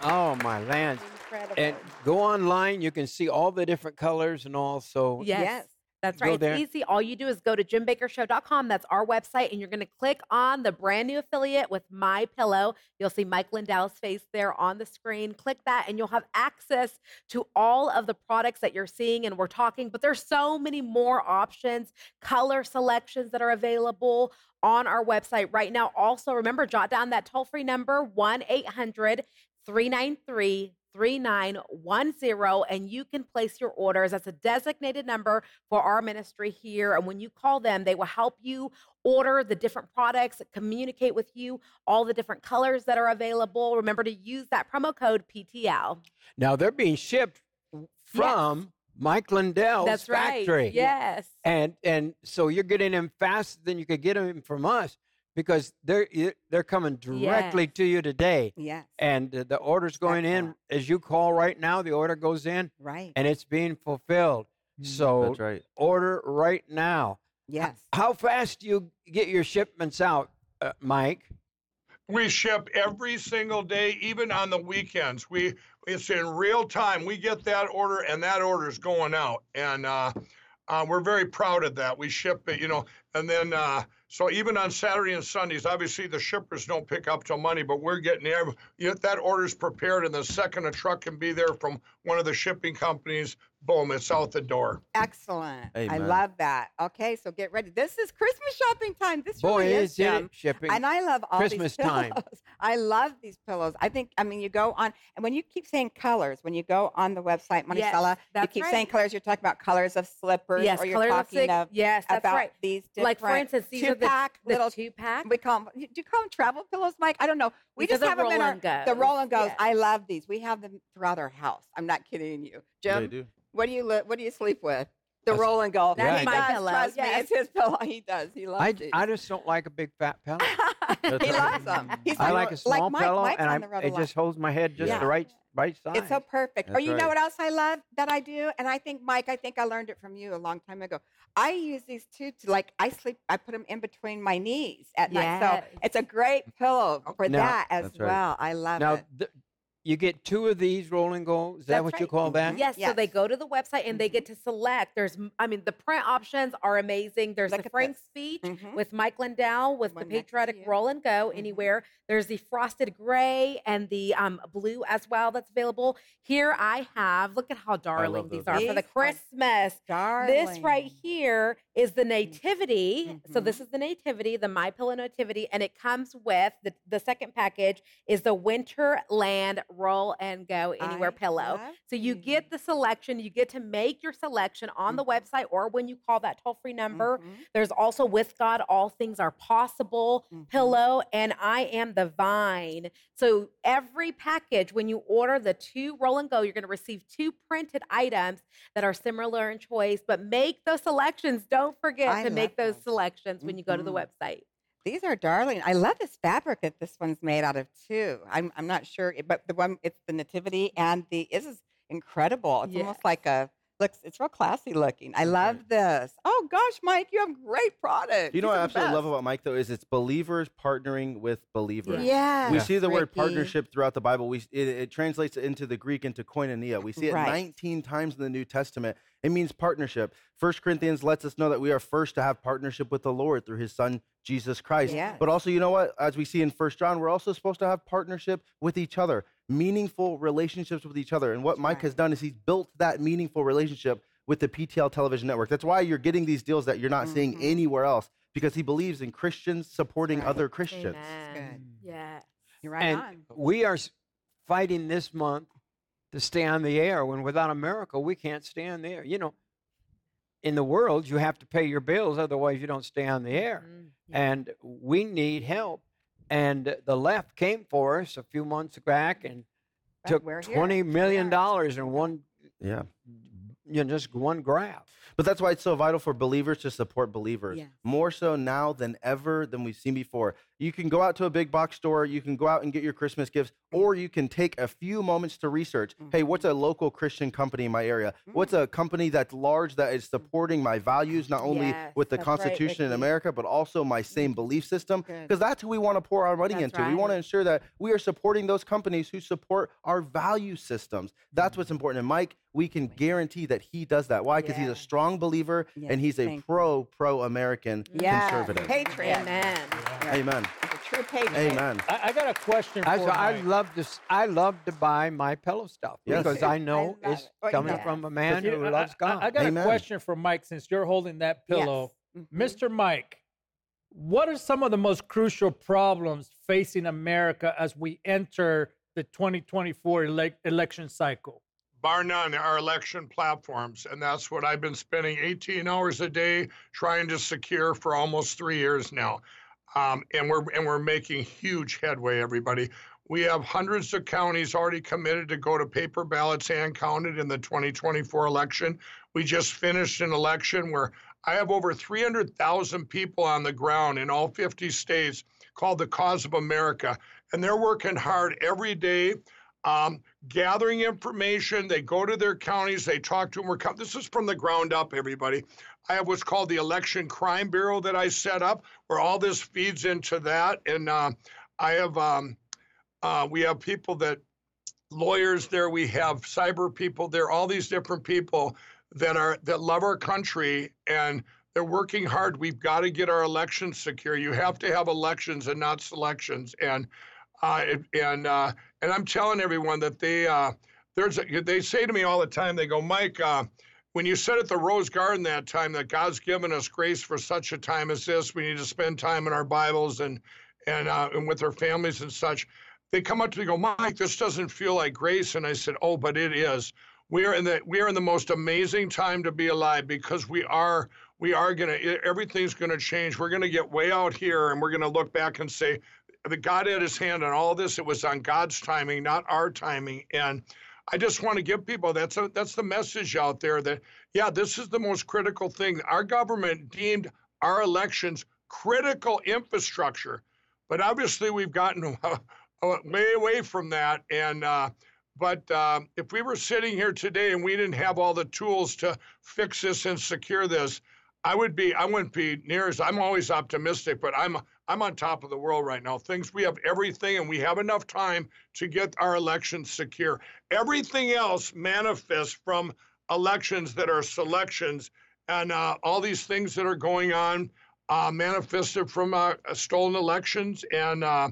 Oh, oh my land! Incredible. And go online. You can see all the different colors and all. So Yes. Yes. That's Go right. there. It's easy. All you do is go to jimbakkershow.com. That's our website, and you're going to click on the brand new affiliate with My Pillow. You'll see Mike Lindell's face there on the screen. Click that, and you'll have access to all of the products that you're seeing and we're talking. But there's so many more options, color selections that are available on our website right now. Also, remember, jot down that toll free number 1 800 393 3910 and you can place your orders. That's a designated number for our ministry here. And when you call them, they will help you order the different products, communicate with you all the different colors that are available. Remember to use that promo code PTL. now they're being shipped from Mike Lindell's That's right. factory. Yes. And and so you're getting them faster than you could get them from us. Because they're they're coming directly Yes. to you today, Yes. and uh, the order's going in Excellent. as you call right now. The order goes in, Right. and it's being fulfilled. So That's right. order right now. Yes. How fast do you get your shipments out, uh, Mike? We ship every single day, even on the weekends. We it's in real time. We get that order, and that order is going out, and uh, uh, we're very proud of that. We ship it, you know, and then uh, so even on Saturday and Sundays, obviously the shippers don't pick up till Monday, but we're getting there. Know, that order's prepared, and the second a truck can be there from one of the shipping companies, boom, it's out the door. Excellent. I love that. Okay, so get ready. This is Christmas shopping time. This Boy, really is is it Jim. shipping. And I love all Christmas these time. pillows. <laughs> I love these pillows. I think, I mean, you go on, and when you keep saying colors, when you go on the website, Yes, you keep right. saying colors, you're talking about colors of slippers, Yes, or you're colors talking six- of yes, that's about right. these Like for instance, these are the, two-pack the little two pack. we call them, do you call them travel pillows, Mike? I don't know. We These are just the have them in roll our, and the goes, roll and goes. yes. I love these. We have them throughout our house. I'm not kidding you. They Jim, do. what do you li- what do you sleep with? The That's- roll and go. That's he my does, pillow, Trust me, it's his pillow. <laughs> He does. He loves I, these. I just don't like a big fat pillow. <laughs> He loves them. He's I like, like a small Mike, pillow, Mike's and on I, the road a it just holds my head just Yeah. the right right size. It's so perfect. or That's you know what else I love that I do? And I think, Mike, I think I learned it from you a long time ago. I use these two to like I sleep. I put them in between my knees at night. So it's a great pillow for Now- that as right. well. I love now, it. th- you get two of these rolling and go. Is that That's what you call that? Mhm. Yes, so they go to the website and they get to select. There's, I mean, the print options are amazing. There's Look the Frank this. speech Mhm. with Mike Lindell with One the patriotic you. roll and go Mhm. anywhere. There's the frosted gray and the um, blue as well that's available. Here I have, look at how darling these those. are for the Christmas. Darling. This right here is the nativity. So this is the nativity, the My Pillow nativity, and it comes with the, the second package is the Winterland Roll and Go Anywhere I pillow. So you get the selection, you get to make your selection on the Mhm. website or when you call that toll free number. Mhm. There's also with God, all things are possible Mhm. pillow, and I am the vine. So every package, when you order the two roll and go, you're going to receive two printed items that are similar in choice. But make those selections. Don't forget I to make those those. selections when you go to the Mhm. website. These are darling. I love this fabric that this one's made out of too. I'm I'm not sure, but the one it's the nativity and the this is incredible. It's almost like a looks. It's real classy looking. I love right. this. Oh gosh, Mike, you have great products. You know These what I are the absolutely love about Mike though is it's believers partnering with believers. Yes, We see the word Ricky. partnership throughout the Bible. We it, it translates into the Greek into koinonia. We see it Right. 19 times in the New Testament. It means partnership. First Corinthians lets us know that we are first to have partnership with the Lord through His Son Jesus Christ. Yes. But also, you know what? As we see in First John, we're also supposed to have partnership with each other, meaningful relationships with each other. And what Mike has done is he's built that meaningful relationship with the PTL television network. That's why you're getting these deals that you're not seeing Mhm. anywhere else because he believes in Christians supporting right. other Christians. Amen. Yeah. You're right and on. we are fighting this month to stay on the air when without a miracle we can't stay on the air. You know, in the world you have to pay your bills, otherwise you don't stay on the air. Mm, yeah. And we need help. And the left came for us a few months back and But took we're here. twenty million Yes. dollars in one, Yeah. you know, just one grab. But that's why it's so vital for believers to support believers. Yes. More so now than ever than we've seen before. You can go out to a big box store, you can go out and get your Christmas gifts, or you can take a few moments to research mm-hmm. hey, what's a local Christian company in my area? What's a mm. company that's large that is supporting my values, not only Yes, with the that's right, Constitution in America, but also my mm-hmm. same belief system? Because that's who we want to pour our money That's into. We want to ensure that we are supporting those companies who support our value systems. That's what's mm-hmm. important. And Mike, we can guarantee that he does that. Why? Because he's a strong believer Yes, and he's a pro pro American Yes, conservative. patriot. Amen. Amen. He's a true patriot. Amen. I, I got a question I, for so I Mike. love to. s- I love to buy my pillow stuff Yes. because I know love it's it. Coming yeah. from a man Here, who I- loves I, God. I got Amen. a question for Mike since you're holding that pillow. Yes. Mhm. Mr. Mike, what are some of the most crucial problems facing America as we enter the 2024 elec election cycle? bar none, our election platforms. And that's what I've been spending 18 hours a day trying to secure for almost three years now. Um, and we're and we're making huge headway, everybody. We have hundreds of counties already committed to go to paper ballots and counted in the 2024 election. We just finished an election where I have over 300,000 people on the ground in all 50 states called the Cause of America. And they're working hard every day, um, gathering information. They go to their counties, they talk to them. We're com- this is from the ground up, everybody. I have what's called the Election Crime Bureau that I set up, where all this feeds into that. And uh, I have, um, uh, we have people that, lawyers there, we have cyber people there, all these different people that are that love our country and they're working hard. We've got to get our elections secure. You have to have elections and not selections. And uh, and uh, and I'm telling everyone that they uh, there's a, they say to me all the time. They go, Mike, uh, when you said at the Rose Garden that time that God's given us grace for such a time as this, we need to spend time in our Bibles and and uh, and with our families and such. They come up to me, and go, Mike, this doesn't feel like grace. And I said, Oh, but it is we are in the we are in the most amazing time to be alive because we are we are gonna everything's gonna change. We're gonna get way out here and we're gonna look back and say that God had his hand on all this. It was on God's timing, not our timing. And I just want to give people that's a, that's the message out there that yeah, this is the most critical thing. Our government deemed our elections critical infrastructure, but obviously we've gotten <laughs> way away from that and. Uh, but uh, if we were sitting here today and we didn't have all the tools to fix this and secure this, I would be I wouldn't be near as I'm always optimistic, but I'm I'm on top of the world right now. Things we have everything and we have enough time to get our elections secure. Everything else manifests from elections that are selections and uh, all these things that are going on uh, manifested from uh, stolen elections and uh,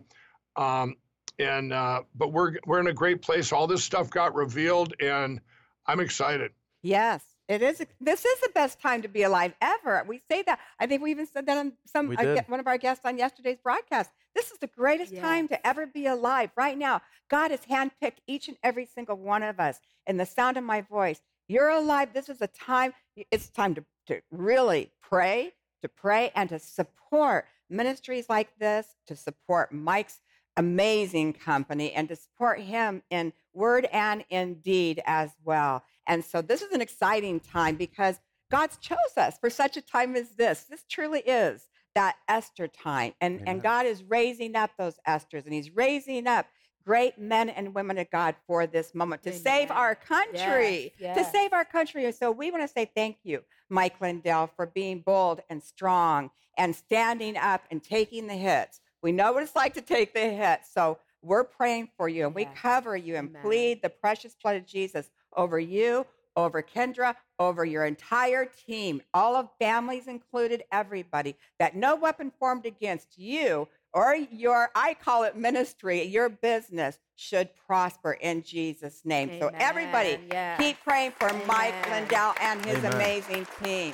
um, and uh, but we're we're in a great place. All this stuff got revealed, and I'm excited. Yes, it is. This is the best time to be alive ever. We say that. I think we even said that on some uh, one of our guests on yesterday's broadcast. This is the greatest yes. time to ever be alive. Right now, God has handpicked each and every single one of us. In the sound of my voice, you're alive. This is a time. It's time to to really pray, to pray, and to support ministries like this, to support Mike's amazing company and to support him in word and in deed as well. And so this is an exciting time because God's chose us for such a time as this. This truly is that Esther time. And, and God is raising up those Esthers and he's raising up great men and women of God for this moment to Amen. save our country, yes, yes. to save our country. And so we want to say thank you, Mike Lindell, for being bold and strong and standing up and taking the hits we know what it's like to take the hit. So we're praying for you and we cover you and Amen. plead the precious blood of Jesus over you, over Kendra, over your entire team, all of families included, everybody, that no weapon formed against you or your, I call it ministry, your business should prosper in Jesus' name. Amen. So everybody, yes. keep praying for Amen. Mike Lindell and his Amen. amazing team.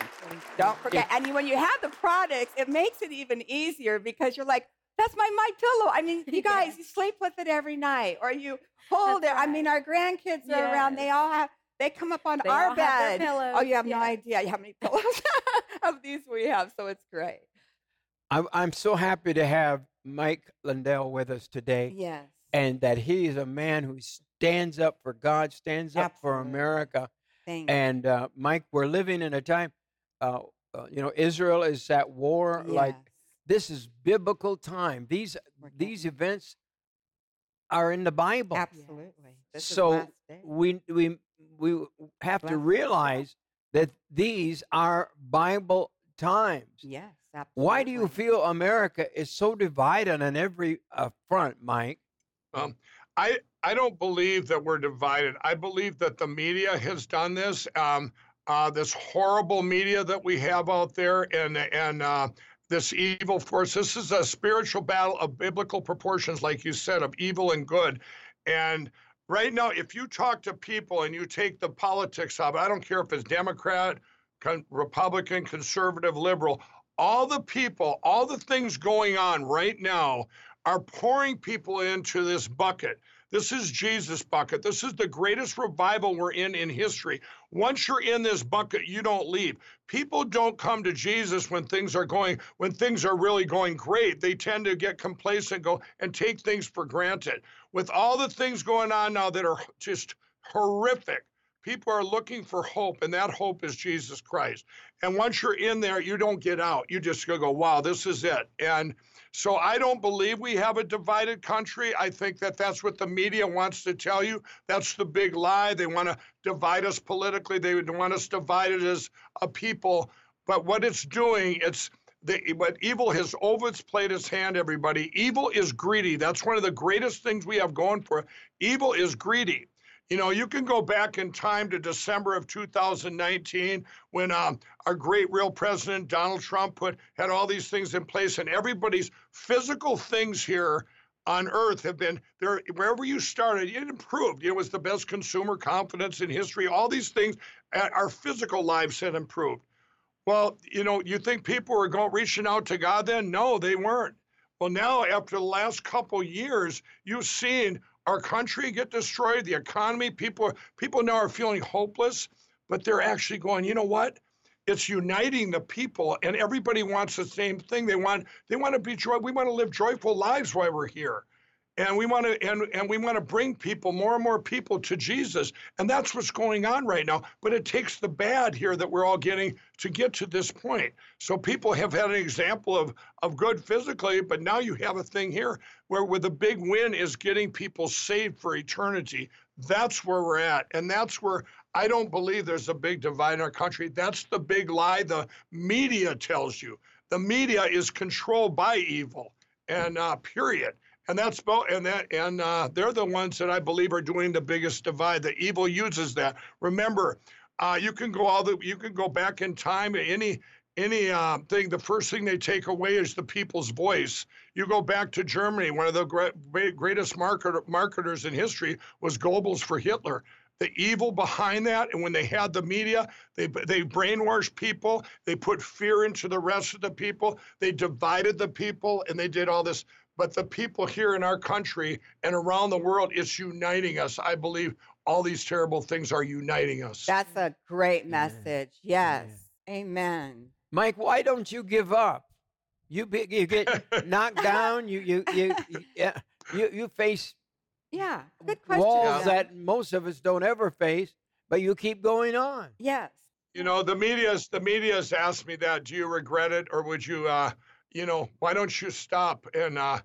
Don't forget. And when you have the products, it makes it even easier because you're like, that's my my pillow. I mean, you <laughs> guys, you sleep with it every night, or you hold That's it. Right. I mean, our grandkids yes. are around. They all have. They come up on they our bed. Oh, you have yes. no idea how many pillows <laughs> of these we have. So it's great. I'm I'm so happy to have Mike Lindell with us today. Yes. And that he is a man who stands up for God, stands up for America. Thank and uh, Mike, we're living in a time, uh, uh, you know, Israel is at war yes. like this is biblical time. These these events are in the Bible. Absolutely. This so we we we have to realize that these are Bible times. Yes, absolutely. Why do you feel America is so divided on every uh, front, Mike? Um, I I don't believe that we're divided. I believe that the media has done this. Um, uh, this horrible media that we have out there, and and uh, this evil force. This is a spiritual battle of biblical proportions, like you said, of evil and good. And right now, if you talk to people and you take the politics of it, I don't care if it's Democrat, con- Republican, conservative, liberal, all the people, all the things going on right now are pouring people into this bucket. This is Jesus' bucket. This is the greatest revival we're in in history. Once you're in this bucket, you don't leave. People don't come to Jesus when things are going, when things are really going great. They tend to get complacent, go and take things for granted. With all the things going on now that are just horrific, people are looking for hope, and that hope is Jesus Christ. And once you're in there, you don't get out. You just go, wow, this is it. And so I don't believe we have a divided country. I think that that's what the media wants to tell you. That's the big lie. They want to divide us politically. They want us divided as a people. But what it's doing, it's the, but evil has overplayed its hand, everybody. Evil is greedy. That's one of the greatest things we have going for. Evil is greedy. You know, you can go back in time to December of 2019 when um, our great real president Donald Trump put had all these things in place, and everybody's physical things here on earth have been there wherever you started it improved. It was the best consumer confidence in history. All these things our physical lives had improved. Well you know you think people were going reaching out to god then? No they weren't. Well now after the last couple years you've seen our country get destroyed, the economy, people people now are feeling hopeless, but they're actually going, you know what? It's uniting the people and everybody wants the same thing. They want they want to be joy we want to live joyful lives while we're here and we want to and, and we want to bring people more and more people to jesus. And that's what's going on right now. But it takes the bad here that we're all getting to get to this point. So people have had an example of of good physically but now you have a thing here where where the big win is getting people saved for eternity. That's where we're at. And that's where i don't believe there's a big divide in our country. That's the big lie the media tells you. The media is controlled by evil. And uh, period and that's both and that and uh, they're the ones that I believe are doing the biggest divide. The evil uses that. Remember, uh, you can go all the you can go back in time. Any any uh, thing, the first thing they take away is the people's voice. You go back to Germany, one of the great, greatest market, marketers in history was Goebbels for Hitler. The evil behind that, and when they had the media, they they brainwashed people. They put fear into the rest of the people. They divided the people, and they did all this but the people here in our country and around the world, it's uniting us. I believe all these terrible things are uniting us. That's a great message. Yes. Amen. Mike, why don't you give up? You be, you get <laughs> knocked down. You you you you, you, you face yeah good question. walls that most of us don't ever face, but you keep going on. Yes. You know the media's the media's asked me that. Do you regret it, or would you? uh you know, why don't you stop? And uh,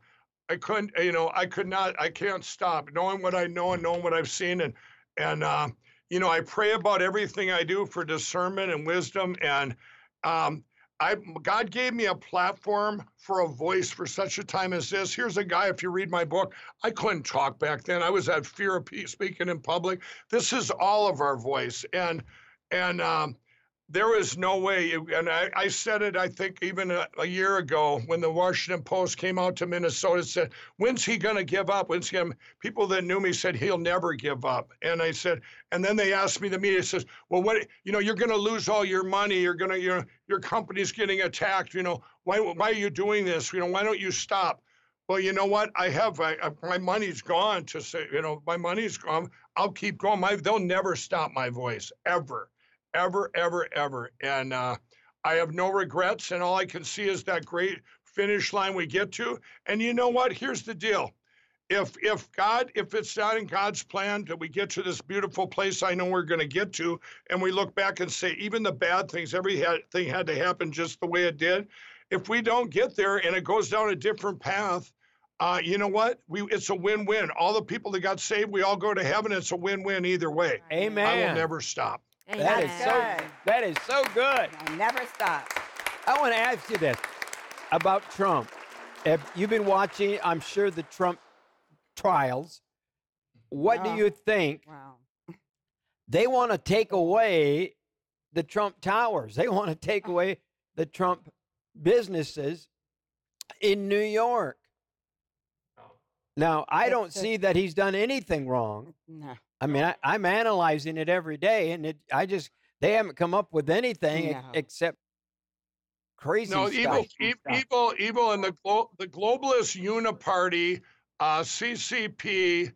I couldn't, you know, I could not, I can't stop knowing what I know and knowing what I've seen. And, and, uh, you know, I pray about everything I do for discernment and wisdom. And um, I, God gave me a platform for a voice for such a time as this. Here's a guy, if you read my book, I couldn't talk back then. I was at fear of speaking in public. This is all of our voice. And, and, um, there is no way, and I, I said it, I think, even a, a, year ago when the Washington Post came out to Minnesota said, When's he going to give up? When's he People that knew me said, He'll never give up. And I said, and then they asked me, the media says, Well, what, you know, you're going to lose all your money. You're going to, you know, your company's getting attacked. You know, why, why are you doing this? You know, why don't you stop? Well, you know what? I have I, I, my money's gone to say, you know, my money's gone. I'll keep going. My, they'll never stop my voice ever ever, ever, ever. And uh, I have no regrets. And all I can see is that great finish line we get to. And you know what? Here's the deal. If if God, if it's not in God's plan that we get to this beautiful place I know we're going to get to, and we look back and say even the bad things, everything had to happen just the way it did. If we don't get there and it goes down a different path, uh, you know what? We it's a win-win. All the people that got saved, we all go to heaven. It's a win-win either way. Amen. I will never stop. That is so. That is so good. I never stop. I want to ask you this about Trump. If you've been watching? I'm sure the Trump trials. What do you think? Wow. They want to take away the Trump towers. They want to take <laughs> away the Trump businesses in New York. Oh. Now, I don't see that he's done anything wrong. No. I mean, I, I'm analyzing it every day, and it, I just they haven't come up with anything No. except crazy No, stuff. evil, e- evil, evil, and the glo- the globalist uniparty, uh, CCP,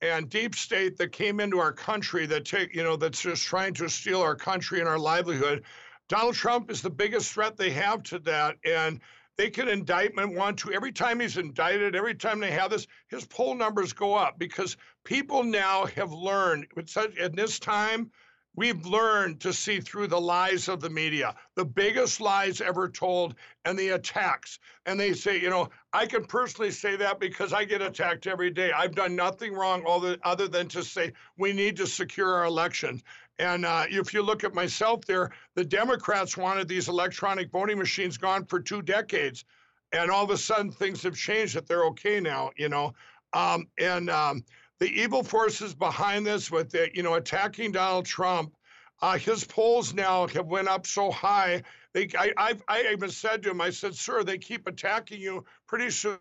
and deep state that came into our country that take you know that's just trying to steal our country and our livelihood. Donald Trump is the biggest threat they have to that, and they can indictment one, two. Every time he's indicted, every time they have this, his poll numbers go up because people now have learned. At this time, we've learned to see through the lies of the media, the biggest lies ever told, and the attacks. And they say, you know, I can personally say that because I get attacked every day. I've done nothing wrong other than to say we need to secure our elections. And uh, if you look at myself there, the Democrats wanted these electronic voting machines gone for two decades. And all of a sudden things have changed that they're okay now, you know. Um, and um, the evil forces behind this with the, you know, attacking Donald Trump, uh, his polls now have went up so high. They, I, I've, I even said to him, I said, sir, they keep attacking you. Pretty soon,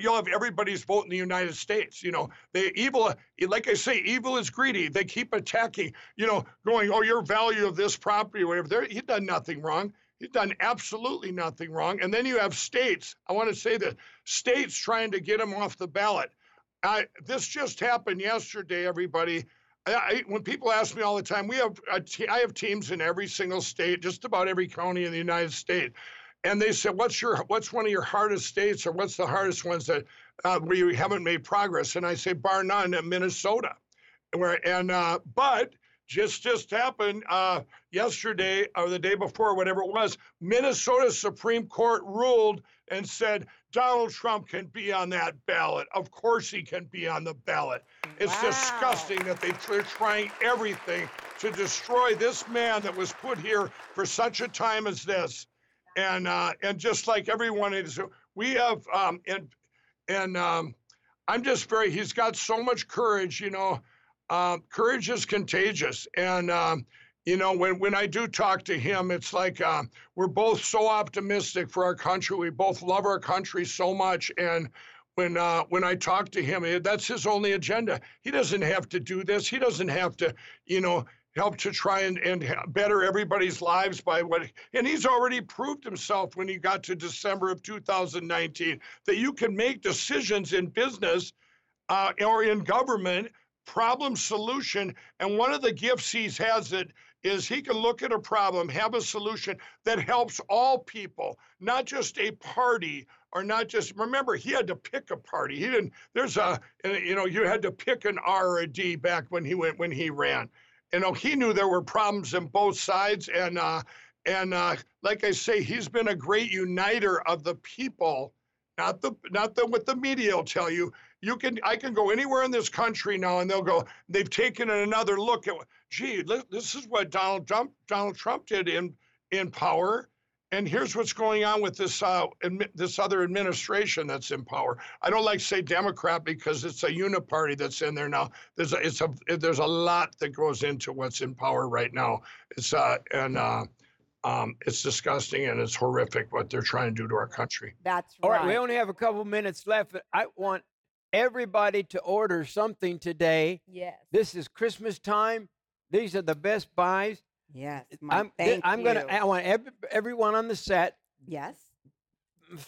you'll have everybody's vote in the United States. You know, the evil, like I say, evil is greedy. They keep attacking, you know, going, oh, your value of this property, or whatever. There, he done nothing wrong. He's done absolutely nothing wrong. And then you have states. I want to say that states trying to get him off the ballot. I, this just happened yesterday, everybody. I, when people ask me all the time, we have I have teams in every single state, just about every county in the United States, and they said, "What's your what's one of your hardest states, or what's the hardest ones that uh, where you haven't made progress?" And I say, bar none, Minnesota. Where and uh, but just just happened uh, yesterday or the day before, whatever it was. Minnesota Supreme Court ruled and said Donald Trump can be on that ballot. Of course, he can be on the ballot. It's wow. disgusting that they, they're trying everything to destroy this man that was put here for such a time as this. And uh, and just like everyone is, we have um, and and um, I'm just very. He's got so much courage, you know. Uh, courage is contagious, and um, you know, when, when I do talk to him, it's like uh, we're both so optimistic for our country. We both love our country so much. And when uh, when I talk to him, eh, that's his only agenda. He doesn't have to do this. He doesn't have to, you know, help to try and, and better everybody's lives by what. And he's already proved himself when he got to December of 2019 that you can make decisions in business uh, or in government problem solution and one of the gifts he has it is he can look at a problem, have a solution that helps all people, not just a party or not just remember he had to pick a party. He didn't there's a you know, you had to pick an R or a D back when he went when he ran. You know, he knew there were problems in both sides and uh and uh, like I say, he's been a great uniter of the people, not the not the what the media will tell you. You can I can go anywhere in this country now, and they'll go. They've taken another look at gee, this is what Donald Trump, Donald Trump did in, in power. And here's what's going on with this uh, this other administration that's in power. I don't like to say Democrat because it's a uniparty that's in there now. There's a, it's a there's a lot that goes into what's in power right now. It's uh, and uh, um, it's disgusting and it's horrific what they're trying to do to our country. That's right. All right. We only have a couple minutes left. I want everybody to order something today. Yes. This is Christmas time. These are the best buys. Yes, I'm, thank I'm you. gonna. I want every, everyone on the set. Yes.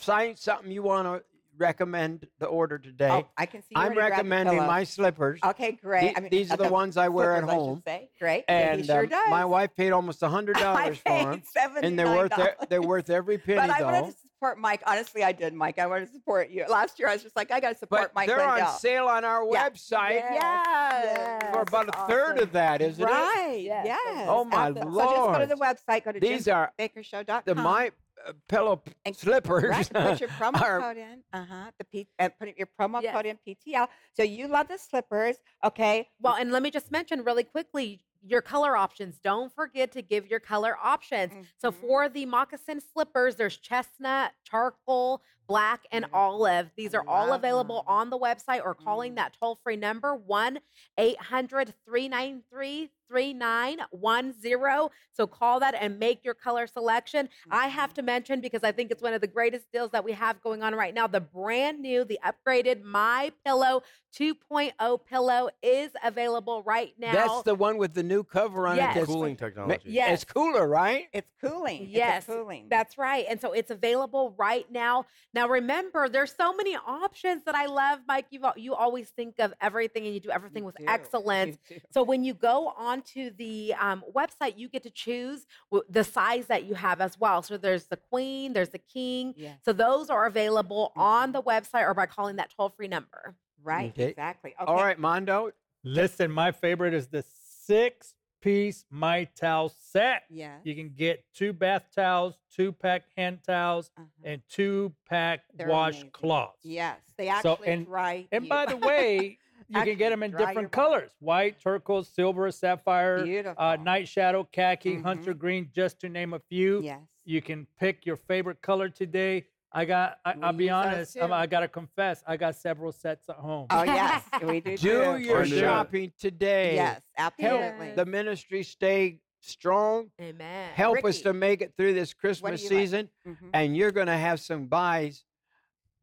Sign something you want to recommend the order today. Oh, I can see. I'm recommending my slippers. Okay, great. The, I mean, these are the ones I wear at home. Great. And he sure um, does. my wife paid almost a hundred <laughs> dollars for them, and they're worth they're worth every penny. But I though. wanted to support Mike. Honestly, I did, Mike. I want to support you. Last year, I was just like, I got to support but Mike. They're Lindell. on sale on our Yeah. website Yes. for about a third awesome. of that, isn't it? Right. Yes. Oh, my Absolutely. So just go to the website. Go to These are jimbakkershow.com. the my uh, pillow p- And- slippers. Right. Put your <laughs> promo are- code in. Uh huh. The P. Uh, put your promo Yes. code in PTL. So you love the slippers. Okay. Well, and let me just mention really quickly your color options. Don't forget to give your color options. So Mhm. for the moccasin slippers, there's chestnut, charcoal, black, and Mhm. olive. These are all available available 'em. on the website or calling Mm. that toll free number 1 800 393 3910. So call that and make your color selection. I have to mention, because I think it's one of the greatest deals that we have going on right now, the brand new, the upgraded My Pillow 2.0 pillow is available right now. That's the one with the new cover on Yes. it. That's Cooling technology. Yes. It's cooler, right? It's cooling. It's Yes, cooling. That's right. And so it's available right now. Now remember, there's so many options that I love, Mike. You you always think of everything and you do everything with do. excellence. So when you go onto the um, website, you get to choose w- the size that you have as well. So there's the queen, there's the king. Yes. So those are available on the website or by calling that toll free number. Right. Okay. Exactly. Okay. All right, Mondo. Listen, my favorite is the six piece My Towel set. Yeah. You can get two bath towels, two pack hand towels, Uh-huh. and two pack They're amazing. washcloths. Yes, they So, actually and- dry. And you. by the way, <laughs> you can get them in different colors white, turquoise, silver, sapphire, uh, night shadow, khaki, Mhm. hunter green, just to name a few. yes. You can pick your favorite color today. I got, I, I'll be honest, too. I got to confess, I got several sets at home. Oh yes, <laughs> we do. Do too. your Turn it up. shopping today. Yes, absolutely. Help absolutely. the ministry stay strong. Amen. Help us to make it through this Christmas you like? season. Mhm. And you're going to have some buys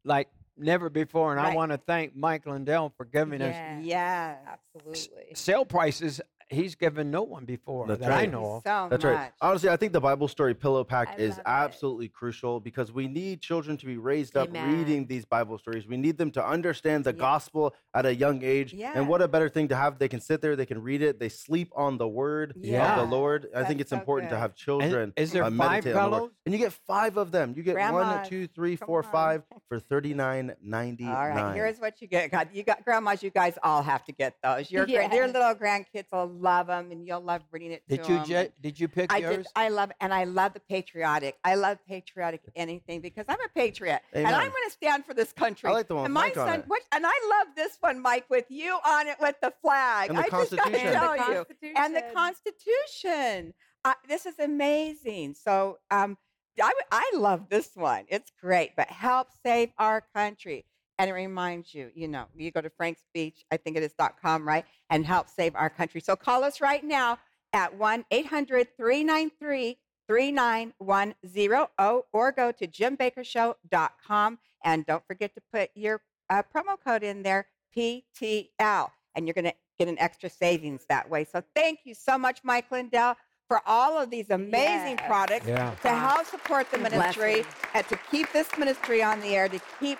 like never before. And I want to thank Mike Lindell for giving us Yeah, Yes, absolutely. sale prices he's given no one before That's that I know of. so That's much. right. Honestly, I think the Bible story pillow pack I is love it. absolutely crucial because we need children to be raised up Amen. reading these Bible stories. We need them to understand the Yeah. gospel at a young age. Yeah. And what a better thing to have. They can sit there, they can read it, they sleep on the word Yeah. of the Lord. I think it's so important to have children. is there uh, five meditate on the Word. pillows? And you get five of them. You get one, Grandmas, two, three, on. five <laughs> for thirty nine ninety All right, here's what you get. God, you got grandmas. You guys all have to get those. Your gra- your Yes. little grandkids will love them, and you'll love reading it to Did you them. je- did you pick I yours? did. I love, and I love the patriotic. I love patriotic anything because I'm a patriot, and I'm going to stand for this country. I like the one and with my Mike on son, it. what, and I love this one, Mike, with you on it with the flag. And the I just got to Constitution. tell And the you, and the Constitution. Uh, this is amazing. So, um, I, w- I love this one. It's great, but help save our country. And it reminds you, you know, you go to Frank Speech, I think it is dot com, right? And help save our country. So call us right now at 1 800 393 3910 or go to jimbakkershow.com. And don't forget to put your uh, promo code in there, PTL, and you're going to get an extra savings that way. So thank you so much, Mike Lindell, for all of these amazing Yes. products Yeah. to help support the ministry Blessing. and to keep this ministry on the air, to keep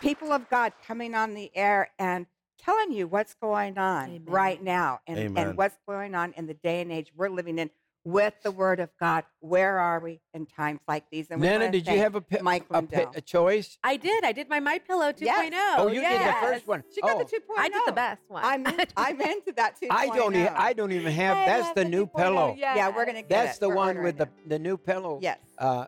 people of God coming on the air and telling you what's going on Amen. right now and, and what's going on in the day and age we're living in with the Word of God. Where are we in times like these? And Nana, did you have a, pi- Mike a, pi- a choice? I did. I did my My Pillow 2.0. Yes. Oh, you did the first one. She got Oh. the 2.0. I did the best one. I'm, <laughs> I'm into that too. I don't. E- I don't even have. I That's love the new 2.0, pillow. Yeah, we're gonna get That's it. the We're one with the the new pillow. Yes. Uh,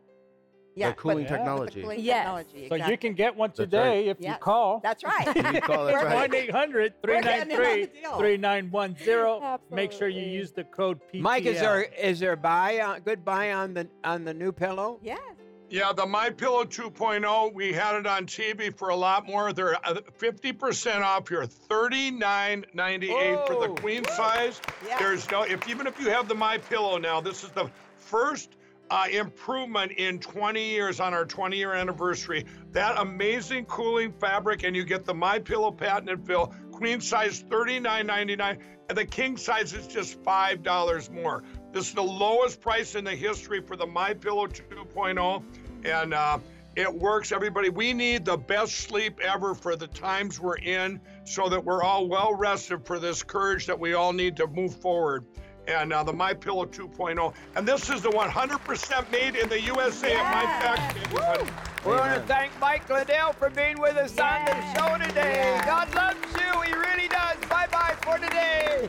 Yeah, cooling with- with the technology. cooling Yes. technology, So you can get one That's right. today if you call. That's right. You call, that's right. 1 800 We're getting in on 393 the deal. 3910. Make sure you use the code PTL. Mike, is there is there buy on, good buy on the on the new pillow? Yes. Yeah, the My Pillow 2.0, we had it on TV for a lot more. They're uh, 50% off here, 39.98 for the Whoa. queen size. Yeah. There's no if even if you have the My Pillow now, this is the first uh, improvement in 20 years on our 20 year anniversary. That amazing cooling fabric, and you get the My Pillow patented fill, queen size 39.99, and the king size is just five dollars more. This is the lowest price in the history for the My Pillow 2.0, and uh, it works. Everybody, we need the best sleep ever for the times we're in, so that we're all well rested for this courage that we all need to move forward and uh, the My Pillow 2.0. And this is the 100% made in the USA at my factory. We want to thank Mike Lindell for being with us on the show today. Yeah. God loves you. He really does. Bye bye for today.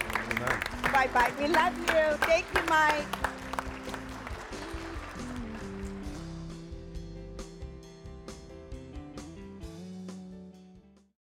Bye bye. We love you. Thank you, Mike.